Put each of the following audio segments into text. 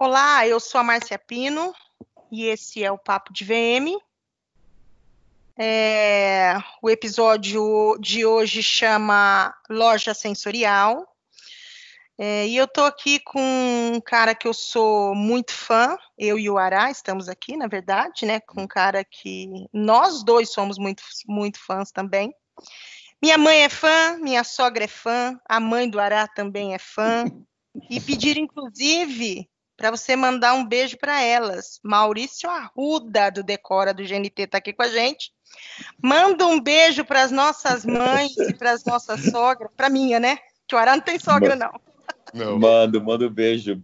Olá, eu sou a Márcia Pino e esse é o Papo de VM. É, o episódio de hoje chama Loja Sensorial. É, e eu estou aqui com um cara que eu sou muito fã, eu e o Ará estamos aqui, na verdade, né? Com um cara que nós dois somos muito, muito fãs também. Minha mãe é fã, minha sogra é fã, a mãe do Ará também é fã. E pedir, inclusive, para você mandar um beijo para elas. Maurício Arruda, do Decora do GNT, está aqui com a gente. Manda um beijo para as nossas mães e para as nossas sogras, para minha, né? Que o Ará não tem sogra, não. não. Mando, manda um beijo.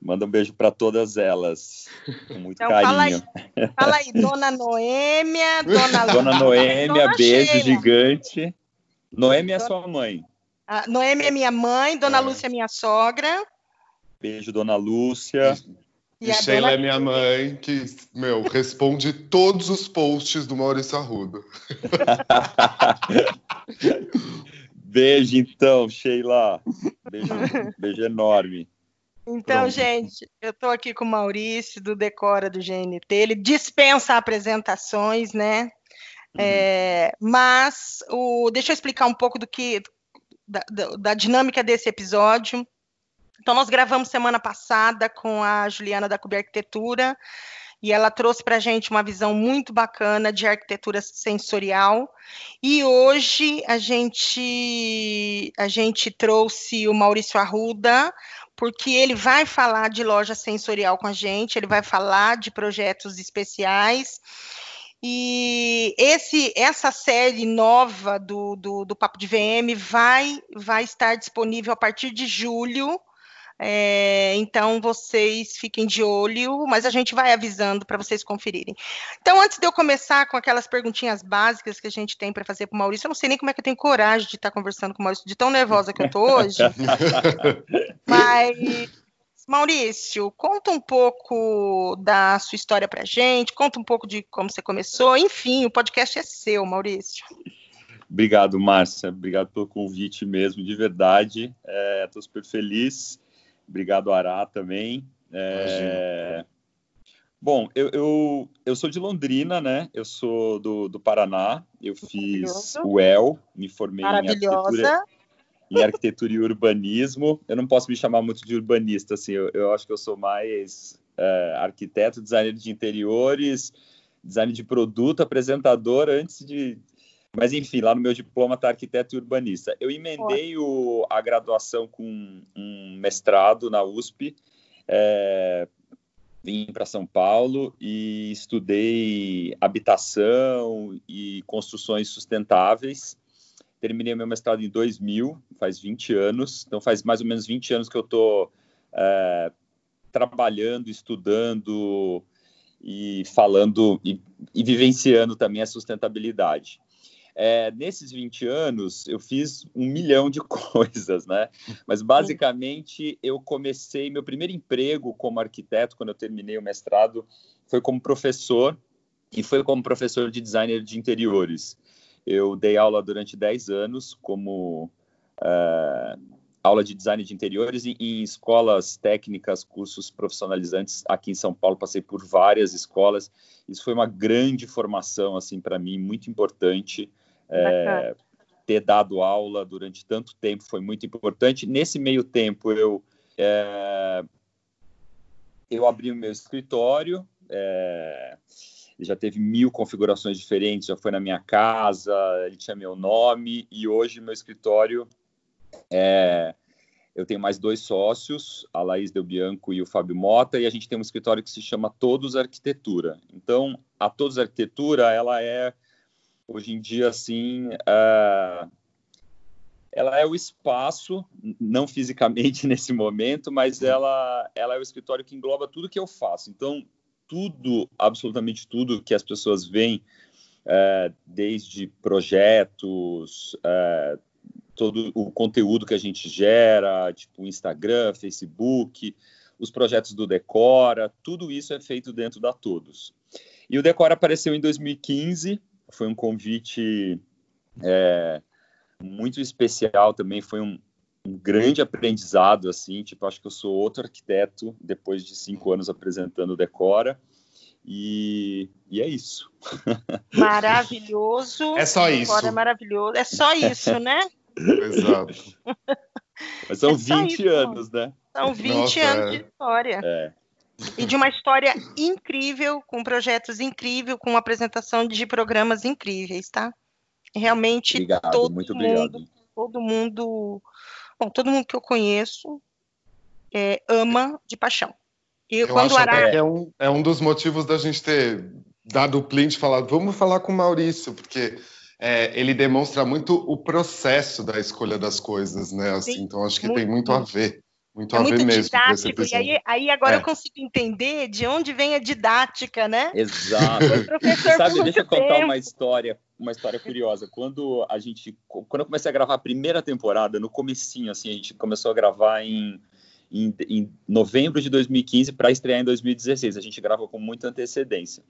Manda um beijo para todas elas, com muito então, carinho. Fala aí, fala aí, Dona Noêmia, Dona Dona Noêmia, Dona beijo Sheila. gigante. Noêmia é sua mãe. A Noêmia é minha mãe, Dona é. Lúcia é minha sogra. Beijo, dona Lúcia. E, e Sheila é minha mãe, que, meu, responde todos os posts do Maurício Arruda. beijo, então, Sheila. Beijo, beijo enorme. Então, Pronto. gente, eu estou aqui com o Maurício, do Decora do GNT. Ele dispensa apresentações, né? Uhum. É, mas o, deixa eu explicar um pouco do que da, da, da dinâmica desse episódio. Então, nós gravamos semana passada com a Juliana da Cube Arquitetura e ela trouxe para a gente uma visão muito bacana de arquitetura sensorial. E hoje a gente, a gente trouxe o Maurício Arruda, porque ele vai falar de loja sensorial com a gente, ele vai falar de projetos especiais. E esse, essa série nova do, do, do Papo de VM vai, vai estar disponível a partir de julho é, então vocês fiquem de olho, mas a gente vai avisando para vocês conferirem. Então, antes de eu começar com aquelas perguntinhas básicas que a gente tem para fazer para o Maurício, eu não sei nem como é que eu tenho coragem de estar conversando com o Maurício, de tão nervosa que eu estou hoje. mas, Maurício, conta um pouco da sua história para a gente, conta um pouco de como você começou. Enfim, o podcast é seu, Maurício. Obrigado, Márcia. Obrigado pelo convite mesmo, de verdade. Estou é, super feliz. Obrigado, Ará, também. É... Bom, eu, eu, eu, sou de Londrina, né? Eu sou do, do Paraná. Eu fiz o EL, me formei em arquitetura, em arquitetura e urbanismo. Eu não posso me chamar muito de urbanista, assim. Eu, eu acho que eu sou mais é, arquiteto, designer de interiores, design de produto, apresentador, antes de, mas, enfim, lá no meu diploma está arquiteto e urbanista. Eu emendei o, a graduação com um mestrado na USP, é, vim para São Paulo e estudei habitação e construções sustentáveis. Terminei meu mestrado em 2000, faz 20 anos, então faz mais ou menos 20 anos que eu estou é, trabalhando, estudando e falando e, e vivenciando também a sustentabilidade. É, nesses 20 anos, eu fiz um milhão de coisas, né? Mas basicamente eu comecei meu primeiro emprego como arquiteto quando eu terminei o mestrado foi como professor e foi como professor de designer de interiores. Eu dei aula durante 10 anos como uh, aula de design de interiores em, em, escolas técnicas, cursos profissionalizantes aqui em São Paulo. Passei por várias escolas. Isso foi uma grande formação assim para mim, muito importante. É, ter dado aula durante tanto tempo foi muito importante. Nesse meio tempo, eu, é, eu abri o meu escritório, é, já teve mil configurações diferentes, já foi na minha casa, ele tinha meu nome, e hoje meu escritório é, eu tenho mais dois sócios, a Laís Del Bianco e o Fábio Mota, e a gente tem um escritório que se chama Todos Arquitetura. Então, a Todos Arquitetura, ela é hoje em dia, assim, uh, ela é o espaço, não fisicamente nesse momento, mas ela, ela é o escritório que engloba tudo que eu faço. Então, tudo, absolutamente tudo que as pessoas veem, uh, desde projetos, uh, todo o conteúdo que a gente gera, tipo Instagram, Facebook, os projetos do Decora, tudo isso é feito dentro da Todos. E o Decora apareceu em 2015, foi um convite é, muito especial também, foi um, um grande aprendizado, assim, tipo, acho que eu sou outro arquiteto depois de cinco anos apresentando o Decora, e, e é isso. Maravilhoso. É só isso. Decora é maravilhoso. É só isso, né? Exato. Mas são é 20 isso, anos, né? São 20 Nossa, anos é. de história. É. E de uma história incrível, com projetos incríveis, com apresentação de programas incríveis, tá? Realmente obrigado, todo muito mundo, obrigado. todo mundo, bom, todo mundo que eu conheço é, ama de paixão. E eu quando acho Ará... que é um, é um dos motivos da gente ter dado o print e falado, vamos falar com o Maurício, porque é, ele demonstra muito o processo da escolha das coisas, né? Assim, Sim, então acho que muito, tem muito a ver. Muito é a ver mesmo. Didático, e aí, aí agora é. eu consigo entender de onde vem a didática, né? Exato. Sabe, deixa eu contar tempo. uma história, uma história curiosa. Quando a gente, quando eu comecei a gravar a primeira temporada, no comecinho, assim, a gente começou a gravar em, em, em novembro de 2015 para estrear em 2016. A gente gravou com muita antecedência.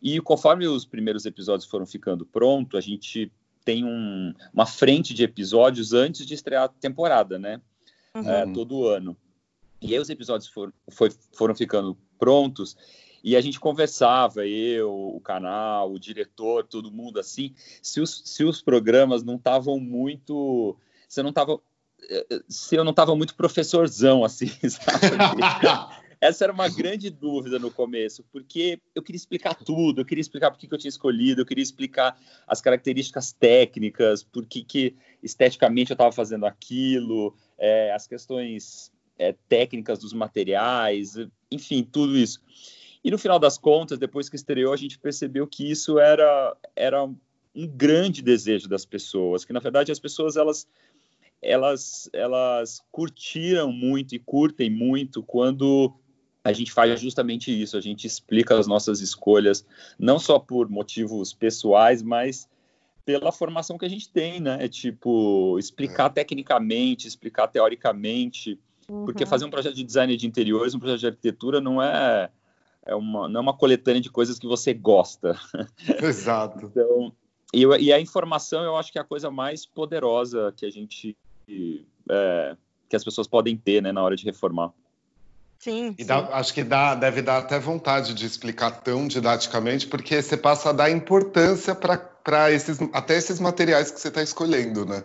E conforme os primeiros episódios foram ficando prontos, a gente tem um, uma frente de episódios antes de estrear a temporada, né? Uhum. É, todo ano. E aí os episódios for, foi, foram ficando prontos e a gente conversava, eu, o canal, o diretor, todo mundo assim, se os, se os programas não estavam muito. Você não estava. Se eu não estava muito professorzão, assim, sabe? Essa era uma grande dúvida no começo, porque eu queria explicar tudo, eu queria explicar por que, eu tinha escolhido, eu queria explicar as características técnicas, por que, que esteticamente eu estava fazendo aquilo, é, as questões é, técnicas dos materiais, enfim, tudo isso. E no final das contas, depois que estreou, a gente percebeu que isso era, era um grande desejo das pessoas, que na verdade as pessoas elas elas elas curtiram muito e curtem muito quando a gente faz justamente isso, a gente explica as nossas escolhas, não só por motivos pessoais, mas pela formação que a gente tem, né? É tipo, explicar é. tecnicamente, explicar teoricamente, uhum. porque fazer um projeto de design de interiores, um projeto de arquitetura não é, é uma, não é uma coletânea de coisas que você gosta. Exato. então, e, e, a informação eu acho que é a coisa mais poderosa que a gente, é, que as pessoas podem ter, né, na hora de reformar. Sim. E dá, acho que dá, deve dar até vontade de explicar tão didaticamente, porque você passa a dar importância para esses, até esses materiais que você está escolhendo, né?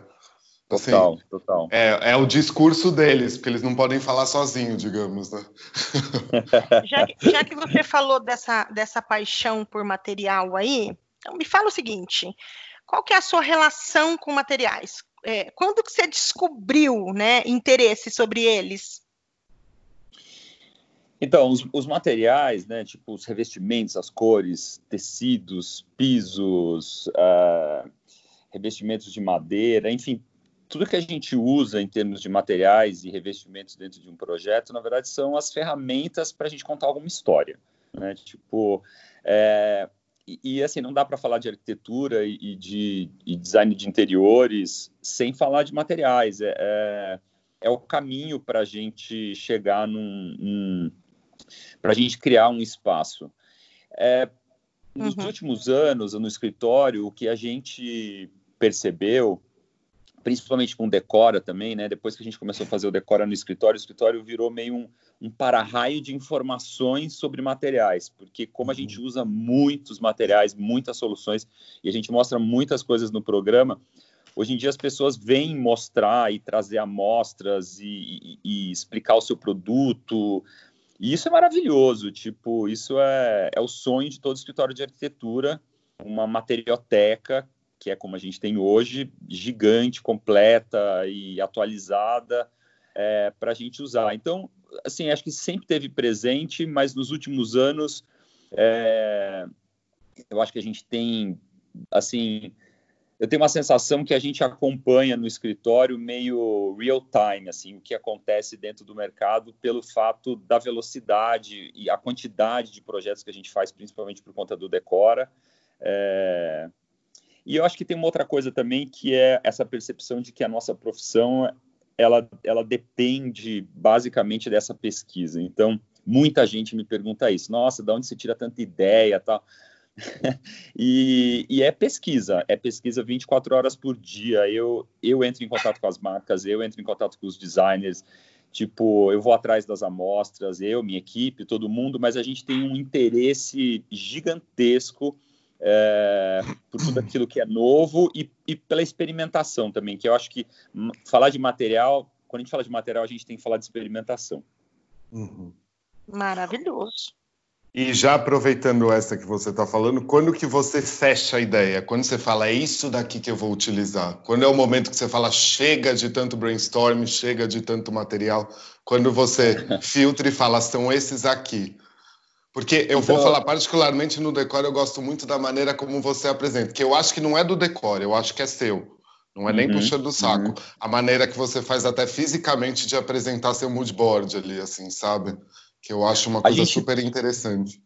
Assim, total, total. É, é o discurso deles, porque eles não podem falar sozinhos, digamos, né? já, que, já que você falou dessa, dessa paixão por material aí, então me fala o seguinte: qual que é a sua relação com materiais? É, quando que você descobriu né, interesse sobre eles? Então, os, os, materiais, né, tipo os revestimentos, as cores, tecidos, pisos, uh, revestimentos de madeira, enfim, tudo que a gente usa em termos de materiais e revestimentos dentro de um projeto, na verdade, são as ferramentas para a gente contar alguma história, né? Tipo, é, e, e, assim, não dá para falar de arquitetura e, e de e design de interiores sem falar de materiais. É, é, é o caminho para a gente chegar num, num para a gente criar um espaço. É, nos uhum. últimos anos, no escritório, o que a gente percebeu, principalmente com Decora também, né? Depois que a gente começou a fazer o Decora no escritório, o escritório virou meio um, um para-raio de informações sobre materiais, porque como a gente uhum. usa muitos materiais, muitas soluções, e a gente mostra muitas coisas no programa, hoje em dia as pessoas vêm mostrar e trazer amostras e, e, e explicar o seu produto, e isso é maravilhoso, tipo, isso é, é o sonho de todo escritório de arquitetura, uma materioteca, que é como a gente tem hoje, gigante, completa e atualizada, é, para a gente usar. Então, assim, acho que sempre teve presente, mas nos últimos anos, é, eu acho que a gente tem, assim, eu tenho uma sensação que a gente acompanha no escritório meio real time, assim, o que acontece dentro do mercado pelo fato da velocidade e a quantidade de projetos que a gente faz, principalmente por conta do Decora. É... E eu acho que tem uma outra coisa também que é essa percepção de que a nossa profissão ela, ela depende basicamente dessa pesquisa. Então, muita gente me pergunta isso. Nossa, de onde você tira tanta ideia, tal? e, e, é pesquisa, é pesquisa 24 horas por dia. Eu, eu entro em contato com as marcas, eu entro em contato com os designers, tipo, eu vou atrás das amostras, eu, minha equipe, todo mundo, mas a gente tem um interesse gigantesco é, por tudo aquilo que é novo e, e, pela experimentação também, que eu acho que falar de material, quando a gente fala de material, a gente tem que falar de experimentação. Uhum. Maravilhoso. E já aproveitando essa que você está falando, quando que você fecha a ideia? Quando você fala, é isso daqui que eu vou utilizar? Quando é o momento que você fala, chega de tanto brainstorm, chega de tanto material? Quando você filtra e fala, são esses aqui. Porque eu então... vou falar particularmente no decor, eu gosto muito da maneira como você apresenta, que eu acho que não é do decor, eu acho que é seu. Não é nem uhum, puxando o saco. Uhum. A maneira que você faz até fisicamente de apresentar seu moodboard ali, assim, sabe? Que eu acho uma coisa gente, super interessante.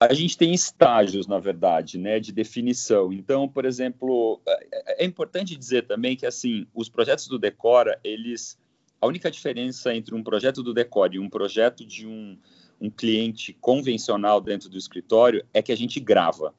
A gente tem estágios, na verdade, né, de definição. Então, por exemplo, é, é importante dizer também que assim, os projetos do Decora, eles a única diferença entre um projeto do Decora e um projeto de um, um cliente convencional dentro do escritório é que a gente grava.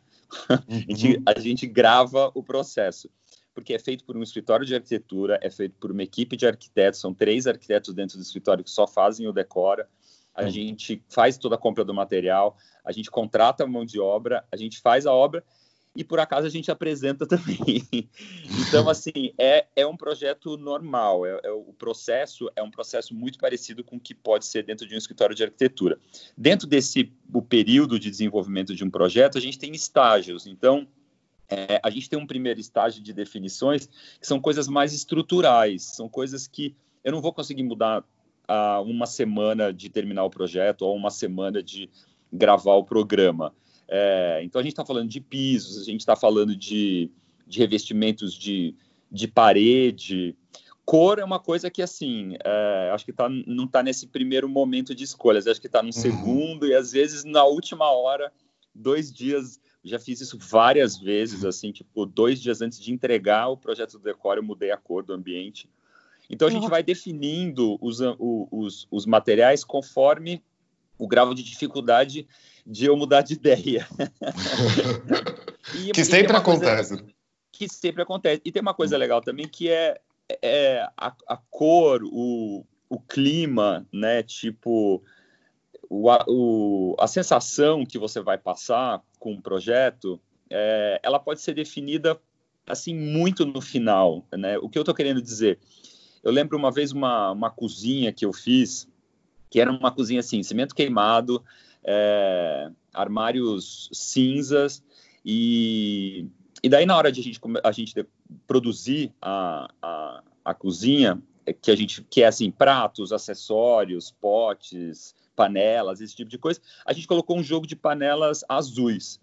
Uhum. a, gente, a gente grava o processo porque é feito por um escritório de arquitetura, é feito por uma equipe de arquitetos, são três arquitetos dentro do escritório que só fazem o decora a hum. gente faz toda a compra do material, a gente contrata a mão de obra, a gente faz a obra e por acaso a gente apresenta também. então, assim, é, é um projeto normal, é, é, o processo é um processo muito parecido com o que pode ser dentro de um escritório de arquitetura. Dentro desse o período de desenvolvimento de um projeto, a gente tem estágios. Então, é, a gente tem um primeiro estágio de definições que são coisas mais estruturais, são coisas que eu não vou conseguir mudar a uma semana de terminar o projeto ou uma semana de gravar o programa. É, então a gente está falando de pisos, a gente está falando de, de revestimentos de, de parede. Cor é uma coisa que, assim, é, acho que tá, não está nesse primeiro momento de escolhas, acho que está no uhum. segundo e às vezes na última hora, dois dias. Já fiz isso várias vezes, assim, tipo, dois dias antes de entregar o projeto do decor, eu mudei a cor do ambiente então a gente vai definindo os, os, os materiais conforme o grau de dificuldade de eu mudar de ideia. e, que sempre acontece. Que sempre acontece. E tem uma coisa legal também que é, é a, a, cor, o, o clima, né? Tipo, o, o, a sensação que você vai passar com o projeto, é, ela pode ser definida assim muito no final, né? O que eu estou querendo dizer? Eu lembro uma vez uma, uma cozinha que eu fiz, que era uma cozinha assim, cimento queimado, é, armários cinzas, e, e daí na hora de a gente, a gente produzir a, a, a cozinha, é que a gente que é assim pratos, acessórios, potes, panelas, esse tipo de coisa, a gente colocou um jogo de panelas azuis.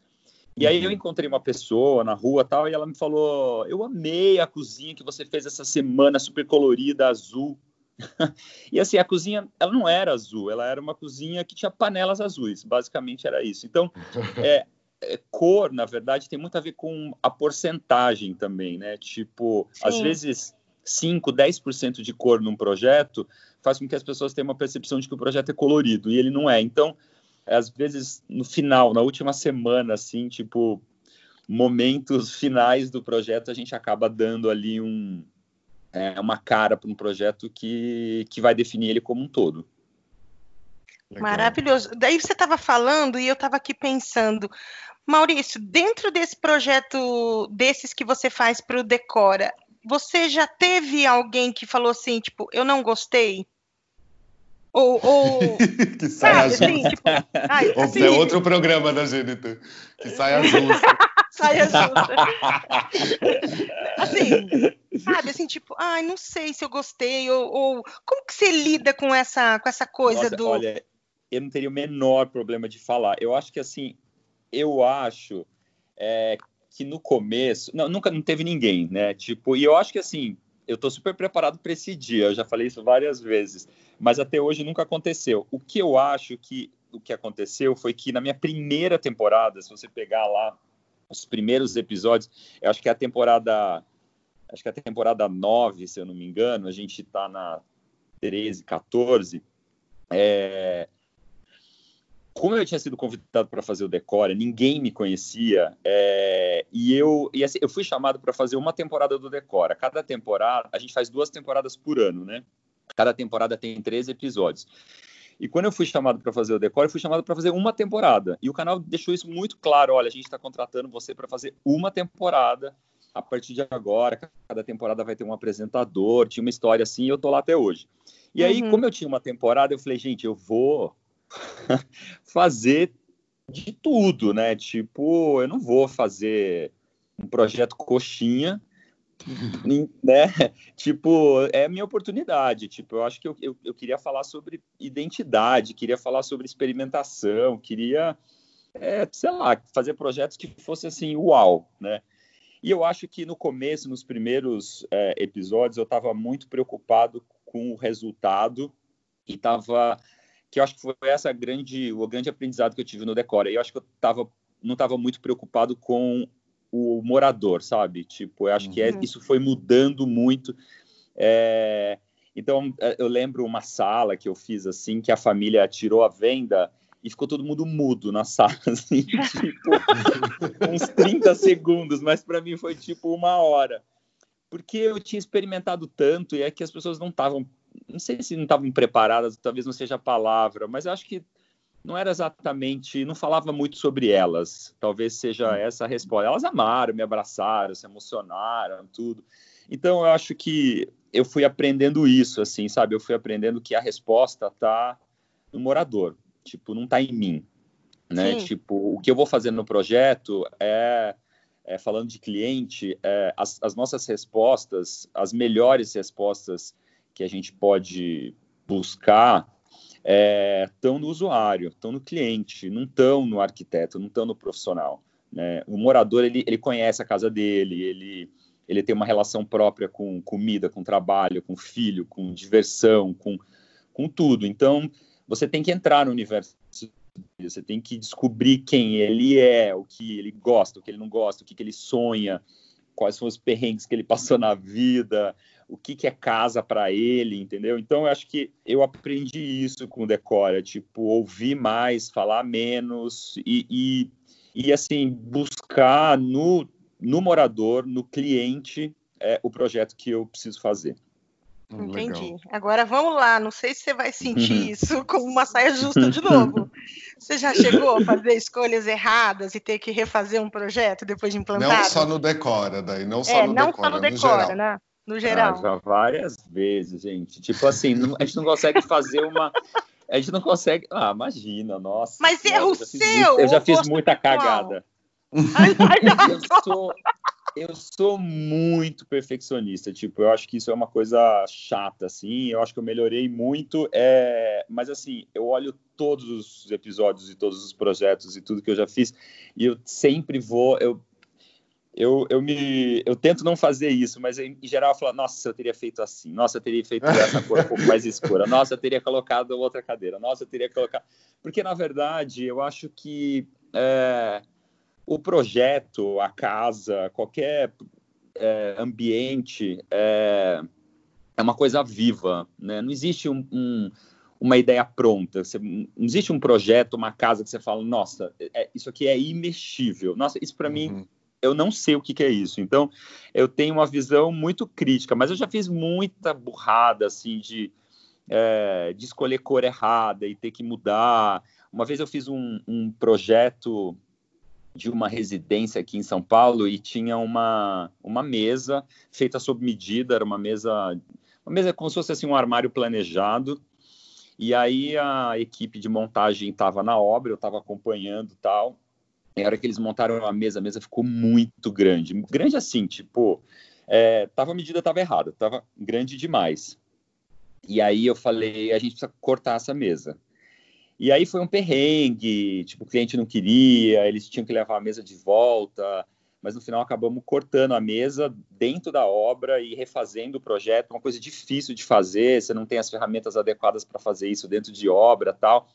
E aí eu uhum. encontrei uma pessoa na rua tal, e ela me falou: Eu amei a cozinha que você fez essa semana, super colorida, azul. e assim, a cozinha, ela não era azul, ela era uma cozinha que tinha panelas azuis, basicamente era isso. Então, é, é, cor, na verdade, tem muito a ver com a porcentagem também, né? Tipo, Sim. às vezes 5, 10% de cor num projeto faz com que as pessoas tenham uma percepção de que o projeto é colorido, e ele não é. Então, às vezes no final, na última semana, assim, tipo, momentos finais do projeto, a gente acaba dando ali um, é, uma cara para um projeto que, que vai definir ele como um todo. Legal. Maravilhoso. Daí você estava falando e eu estava aqui pensando, Maurício, dentro desse projeto, desses que você faz para o Decora, você já teve alguém que falou assim, tipo, eu não gostei? Ou, ou que sai sabe, assim, tipo, ai, assim, é outro programa da Gênito, que sai justa. sai justa. assim, sabe, assim, tipo, ai, não sei se eu gostei, ou, ou, como que você lida com essa, com essa coisa Nossa, do... Olha, eu não teria o menor problema de falar. Eu acho que, assim, eu acho é, que no começo, não, nunca não teve ninguém, né? Tipo, e eu acho que, assim, eu estou super preparado para esse dia, eu já falei isso várias vezes, mas até hoje nunca aconteceu. O que eu acho que o que aconteceu foi que na minha primeira temporada, se você pegar lá os primeiros episódios, eu acho que é a temporada acho que é a temporada 9, se eu não me engano, a gente está na 13, 14, é, como eu tinha sido convidado para fazer o Decora, ninguém me conhecia, é, e eu, e assim, eu fui chamado para fazer uma temporada do Decora. Cada temporada, a gente faz duas temporadas por ano, né? Cada temporada tem 13 episódios. E quando eu fui chamado para fazer o Decora, eu fui chamado para fazer uma temporada. E o canal deixou isso muito claro: olha, a gente está contratando você para fazer uma temporada. A partir de agora, cada temporada vai ter um apresentador, tinha uma história assim, e eu tô lá até hoje. E aí, uhum. como eu tinha uma temporada, eu falei, gente, eu vou fazer de tudo, né? Tipo, eu não vou fazer um projeto coxinha, né? Tipo, é a minha oportunidade. Tipo, eu acho que eu, eu, eu, queria falar sobre identidade, queria falar sobre experimentação, queria, é, sei lá, fazer projetos que fossem assim, uau, né? E eu acho que no começo, nos primeiros é, episódios, eu estava muito preocupado com o resultado e estava que eu acho que foi essa grande, o grande aprendizado que eu tive no Decora. E eu acho que eu tava, não estava muito preocupado com o morador, sabe? Tipo, eu acho uhum. que é, uhum. isso foi mudando muito. É, então, é, eu lembro uma sala que eu fiz assim, que a família tirou a venda e ficou todo mundo mudo na sala, assim, tipo, uns 30 segundos, mas para mim foi tipo uma hora. Porque eu tinha experimentado tanto e é que as pessoas não estavam não sei se não estavam preparadas, talvez não seja a palavra, mas acho que não era exatamente, não falava muito sobre elas. Talvez seja hum. essa a resposta. Elas amaram, me abraçaram, se emocionaram, tudo. Então eu acho que eu fui aprendendo isso, assim, sabe? Eu fui aprendendo que a resposta tá no morador, tipo, não tá em mim, né? Sim. Tipo, o que eu vou fazer no projeto é, é falando de cliente, é, as, as nossas respostas, as melhores respostas que a gente pode buscar estão é, no usuário, estão no cliente, não estão no arquiteto, não estão no profissional. Né? O morador ele, ele conhece a casa dele, ele, ele tem uma relação própria com comida, com trabalho, com filho, com diversão, com, com tudo. Então, você tem que entrar no universo você tem que descobrir quem ele é, o que ele gosta, o que ele não gosta, o que, que ele sonha, quais são os perrengues que ele passou na vida, o que, que é casa para ele, entendeu? Então, eu acho que eu aprendi isso com o Decora, tipo, ouvir mais, falar menos e, e, e assim, buscar no, no morador, no cliente, é, o projeto que eu preciso fazer. Hum, Entendi. Legal. Agora vamos lá. Não sei se você vai sentir isso como uma saia justa de novo. Você já chegou a fazer escolhas erradas e ter que refazer um projeto depois de implantado? Não só no Decora, daí não só é, no não Decora, só no Decora, né? No geral? Ah, já várias vezes, gente. Tipo assim, não, a gente não consegue fazer uma. A gente não consegue. Ah, imagina, nossa. Mas erro eu seu! eu já fiz muita cagada. eu, sou, eu sou muito perfeccionista. Tipo, eu acho que isso é uma coisa chata, assim. Eu acho que eu melhorei muito. É... Mas, assim, eu olho todos os episódios e todos os projetos e tudo que eu já fiz. E eu sempre vou. Eu eu, eu, me, eu tento não fazer isso, mas em geral eu falo, nossa, eu teria feito assim, nossa, eu teria feito essa cor um pouco mais escura, nossa, eu teria colocado outra cadeira, nossa, eu teria colocado. Porque, na verdade, eu acho que é, o projeto, a casa, qualquer é, ambiente é, é, uma coisa viva, né? Não existe um, um, uma ideia pronta, você, não existe um projeto, uma casa que você fala, nossa, é, isso aqui é imexível, nossa, isso para uhum. mim eu não sei o que, que, é isso. Então, eu tenho uma visão muito crítica, mas eu já fiz muita burrada, assim, de, é, de escolher cor errada e ter que mudar. Uma vez eu fiz um, um, projeto de uma residência aqui em São Paulo e tinha uma, uma mesa feita sob medida, era uma mesa, uma mesa como se fosse assim, um armário planejado. E aí a equipe de montagem estava na obra, eu estava acompanhando tal. E a hora que eles montaram a mesa, a mesa ficou muito grande. Grande assim, tipo, é, tava, a medida estava errada, estava grande demais. E aí eu falei, a gente precisa cortar essa mesa. E aí foi um perrengue, tipo, o cliente não queria, eles tinham que levar a mesa de volta, mas no final acabamos cortando a mesa dentro da obra e refazendo o projeto, uma coisa difícil de fazer, você não tem as ferramentas adequadas para fazer isso dentro de obra tal.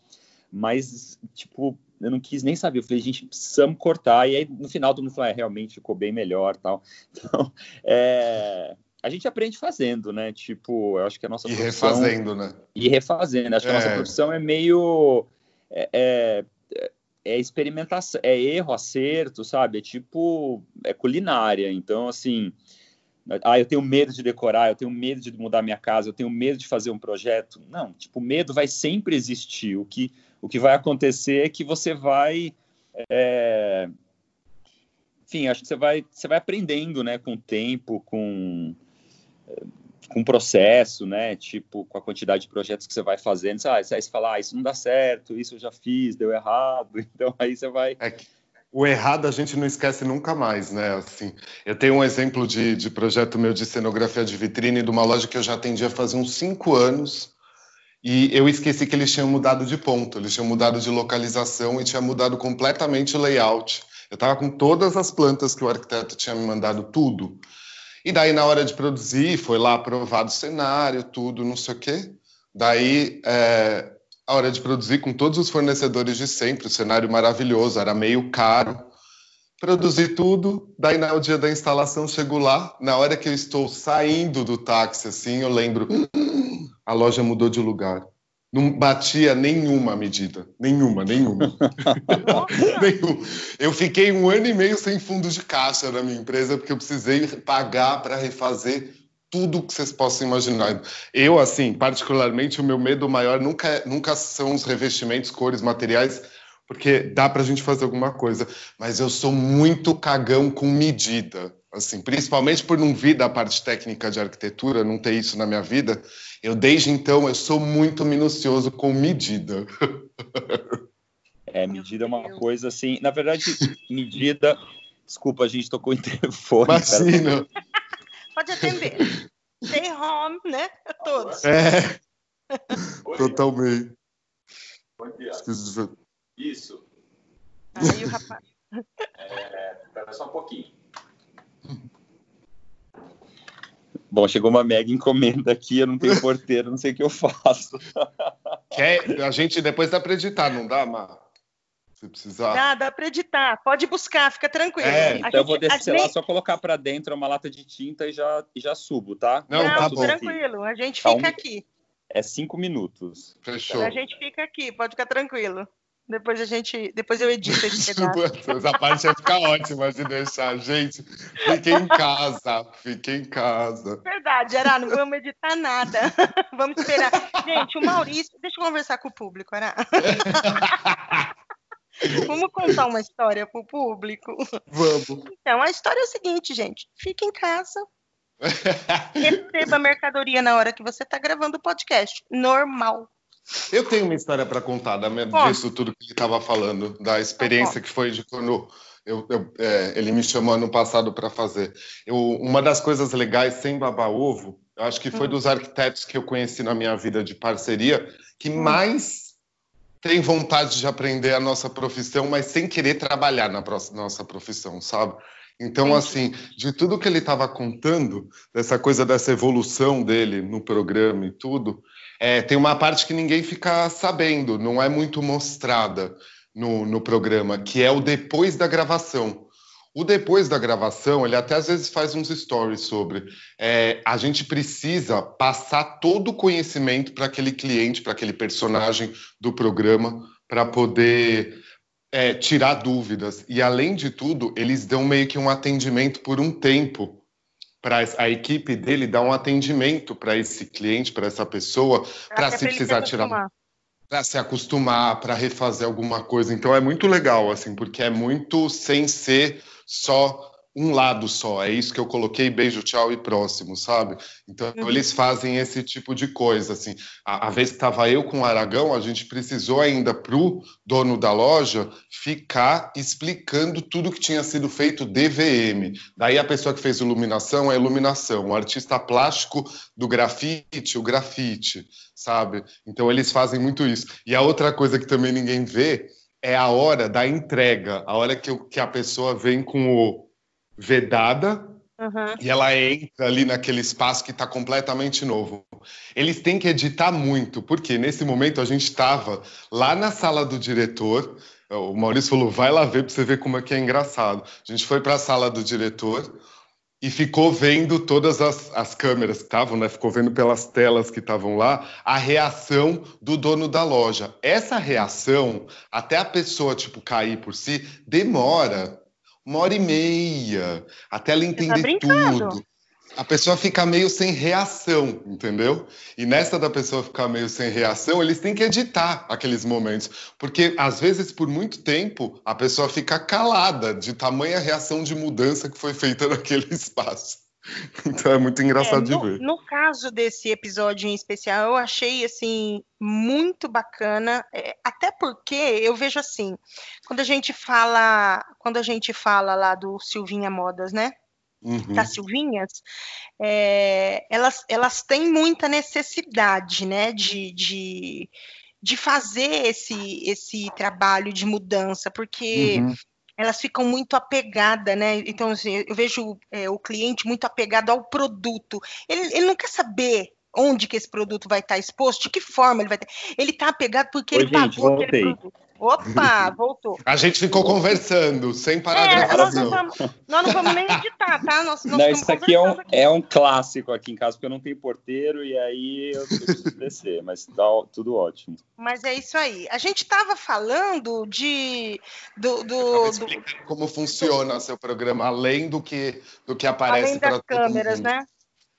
Mas, tipo, eu não quis nem saber. Eu falei, gente, precisamos cortar. E aí, no final, todo mundo falou, é, realmente ficou bem melhor tal. Então, é, a gente aprende fazendo, né? Tipo, eu acho que a nossa e profissão... refazendo, né? E refazendo. Acho que a nossa é. profissão é meio... É, é, é experimentação, é erro, acerto, sabe? É tipo, é culinária. Então, assim, ah, eu tenho medo de decorar, eu tenho medo de mudar minha casa, eu tenho medo de fazer um projeto. Não, tipo, medo vai sempre existir. O que, o que vai acontecer é que você vai. É... Enfim, acho que você vai, você vai aprendendo, né, com o tempo, com, com o processo, né, tipo, com a quantidade de projetos que você vai fazendo. Ah, aí você fala, ah, isso não dá certo, isso eu já fiz, deu errado. Então aí você vai. É que o errado a gente não esquece nunca mais, né? Assim, eu tenho um exemplo de, de projeto meu de cenografia de vitrine de uma loja que eu já atendia faz uns cinco anos e eu esqueci que eles tinham mudado de ponto, eles tinham mudado de localização e tinha mudado completamente o layout. Eu estava com todas as plantas que o arquiteto tinha me mandado, tudo. E daí, na hora de produzir, foi lá aprovado o cenário, tudo, não sei o quê. Daí, é, a hora de produzir com todos os fornecedores de sempre, o cenário maravilhoso, era meio caro. Produzi tudo, daí no dia da instalação chego lá, na hora que eu estou saindo do táxi, assim, eu lembro, a loja mudou de lugar. Não batia nenhuma medida, nenhuma, nenhuma. Nenhum. Eu fiquei um ano e meio sem fundo de caixa na minha empresa porque eu precisei pagar para refazer tudo que vocês possam imaginar. Eu, assim, particularmente, o meu medo maior nunca, nunca são os revestimentos, cores, materiais, porque dá para a gente fazer alguma coisa. Mas eu sou muito cagão com medida, assim, principalmente por não vir da parte técnica de arquitetura, não ter isso na minha vida. Eu, desde então, eu sou muito minucioso com medida. É, medida é uma coisa assim. Na verdade, medida. Desculpa, a gente tocou em telefone. Imagina. Pode atender. Stay home, né? Todos. É. Totalmente. Isso. Aí o rapaz. É, espera só um pouquinho. Bom, chegou uma mega encomenda aqui, eu não tenho porteiro, não sei o que eu faço. Quer, a gente depois dá para editar, não dá, Mar? Se precisar. Dá, dá para editar. Pode buscar, fica tranquilo. É, então gente, eu vou descer lá, só colocar para dentro uma lata de tinta e já, e já subo, tá? Não, Não tá bom. tranquilo. A gente fica tá um... aqui. É cinco minutos. Fechou. A gente fica aqui, pode ficar tranquilo. Depois a gente, depois eu edito esse pedaço. Essa parte vai ficar ótima de deixar. Gente, fiquem em casa, fiquem em casa. Verdade, Ará, não vamos editar nada. vamos esperar. Gente, o Maurício, deixa eu conversar com o público, Ará. Vamos contar uma história pro público? Vamos. Então, a história é o seguinte, gente. Fique em casa. Receba a mercadoria na hora que você está gravando o podcast. Normal. Eu tenho uma história para contar da, disso tudo que ele estava falando, da experiência que foi de quando eu, eu, é, ele me chamou ano passado para fazer. Eu, uma das coisas legais, sem babar ovo, acho que foi hum. dos arquitetos que eu conheci na minha vida de parceria, que hum. mais tem vontade de aprender a nossa profissão, mas sem querer trabalhar na nossa profissão, sabe? Então, assim, de tudo que ele estava contando, dessa coisa dessa evolução dele no programa e tudo, é, tem uma parte que ninguém fica sabendo, não é muito mostrada no, no programa, que é o depois da gravação. O depois da gravação, ele até às vezes faz uns stories sobre. É, a gente precisa passar todo o conhecimento para aquele cliente, para aquele personagem do programa, para poder é, tirar dúvidas. E além de tudo, eles dão meio que um atendimento por um tempo para a equipe dele dar um atendimento para esse cliente, para essa pessoa, para se precisar tirar para se acostumar, para refazer alguma coisa. Então é muito legal assim, porque é muito sem ser só um lado só. É isso que eu coloquei, beijo, tchau e próximo, sabe? Então uhum. eles fazem esse tipo de coisa, assim. A, a vez que estava eu com o Aragão, a gente precisou ainda pro dono da loja ficar explicando tudo que tinha sido feito DVM. Daí a pessoa que fez iluminação, a iluminação. O artista plástico do grafite, o grafite, sabe? Então eles fazem muito isso. E a outra coisa que também ninguém vê é a hora da entrega, a hora que, que a pessoa vem com o vedada uhum. e ela entra ali naquele espaço que está completamente novo. Eles têm que editar muito, porque nesse momento a gente estava lá na sala do diretor. O Maurício falou: vai lá ver para você ver como é que é engraçado. A gente foi para a sala do diretor. e ficou vendo todas as, as câmeras que estavam, né? Ficou vendo pelas telas que estavam lá a reação do dono da loja. Essa reação, até a pessoa tipo cair por si, demora uma hora e meia até ela tá entender tá tudo a pessoa fica meio sem reação, entendeu? E nessa da pessoa ficar meio sem reação, eles têm que editar aqueles momentos, porque às vezes por muito tempo a pessoa fica calada de tamanha reação de mudança que foi feita naquele espaço. Então é muito engraçado é, no, de ver. No caso desse episódio em especial, eu achei assim muito bacana, é, até porque eu vejo assim, quando a gente fala, quando a gente fala lá do Silvinha Modas, né? uhum. das Silvinhas, é, elas, elas têm muita necessidade, né, de, de, de fazer esse, esse trabalho de mudança, porque uhum. Elas ficam muito apegadas, né? Então, assim, eu vejo é, o cliente muito apegado ao produto. Ele, ele não quer saber onde que esse produto vai estar exposto, de que forma ele vai ter. Ele está apegado porque Oi, ele gente, pagou voltei. aquele produto. Opa, voltou. A gente ficou conversando, sem parar é, gravação. Nós não, vamos, nós não vamos nem editar, tá? Nós, nós não, isso aqui é, um, aqui é um clássico aqui em casa, porque eu não tenho porteiro e aí eu preciso descer, mas tá tudo ótimo. Mas é isso aí. A gente estava falando de... Do, do, do como funciona do, seu programa, além do que, do que aparece para câmeras, né?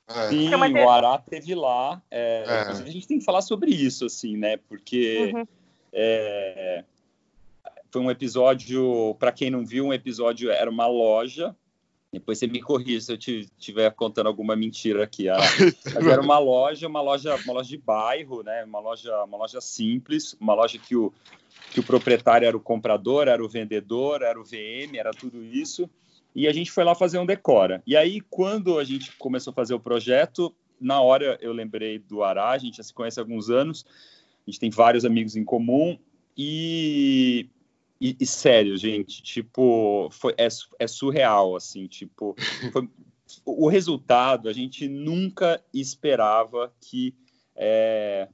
É. Sim, o Ará teve lá. É, é. A gente tem que falar sobre isso, assim, né? Porque... Uhum é, foi um episódio, para quem não viu, um episódio era uma loja. Depois você me corrija se eu estiver contando alguma mentira aqui. Ah, era uma loja, uma loja, uma loja de bairro, né? Uma loja, uma loja simples, uma loja que o que o proprietário era o comprador, era o vendedor, era o VM, era tudo isso. E a gente foi lá fazer um decora. E aí, quando a gente começou a fazer o projeto, na hora eu lembrei do Ará, a gente já se conhece há alguns anos a gente tem vários amigos em comum e, e, e sério, gente, tipo, foi, é, é surreal, assim, tipo, foi, o resultado a gente nunca esperava que é,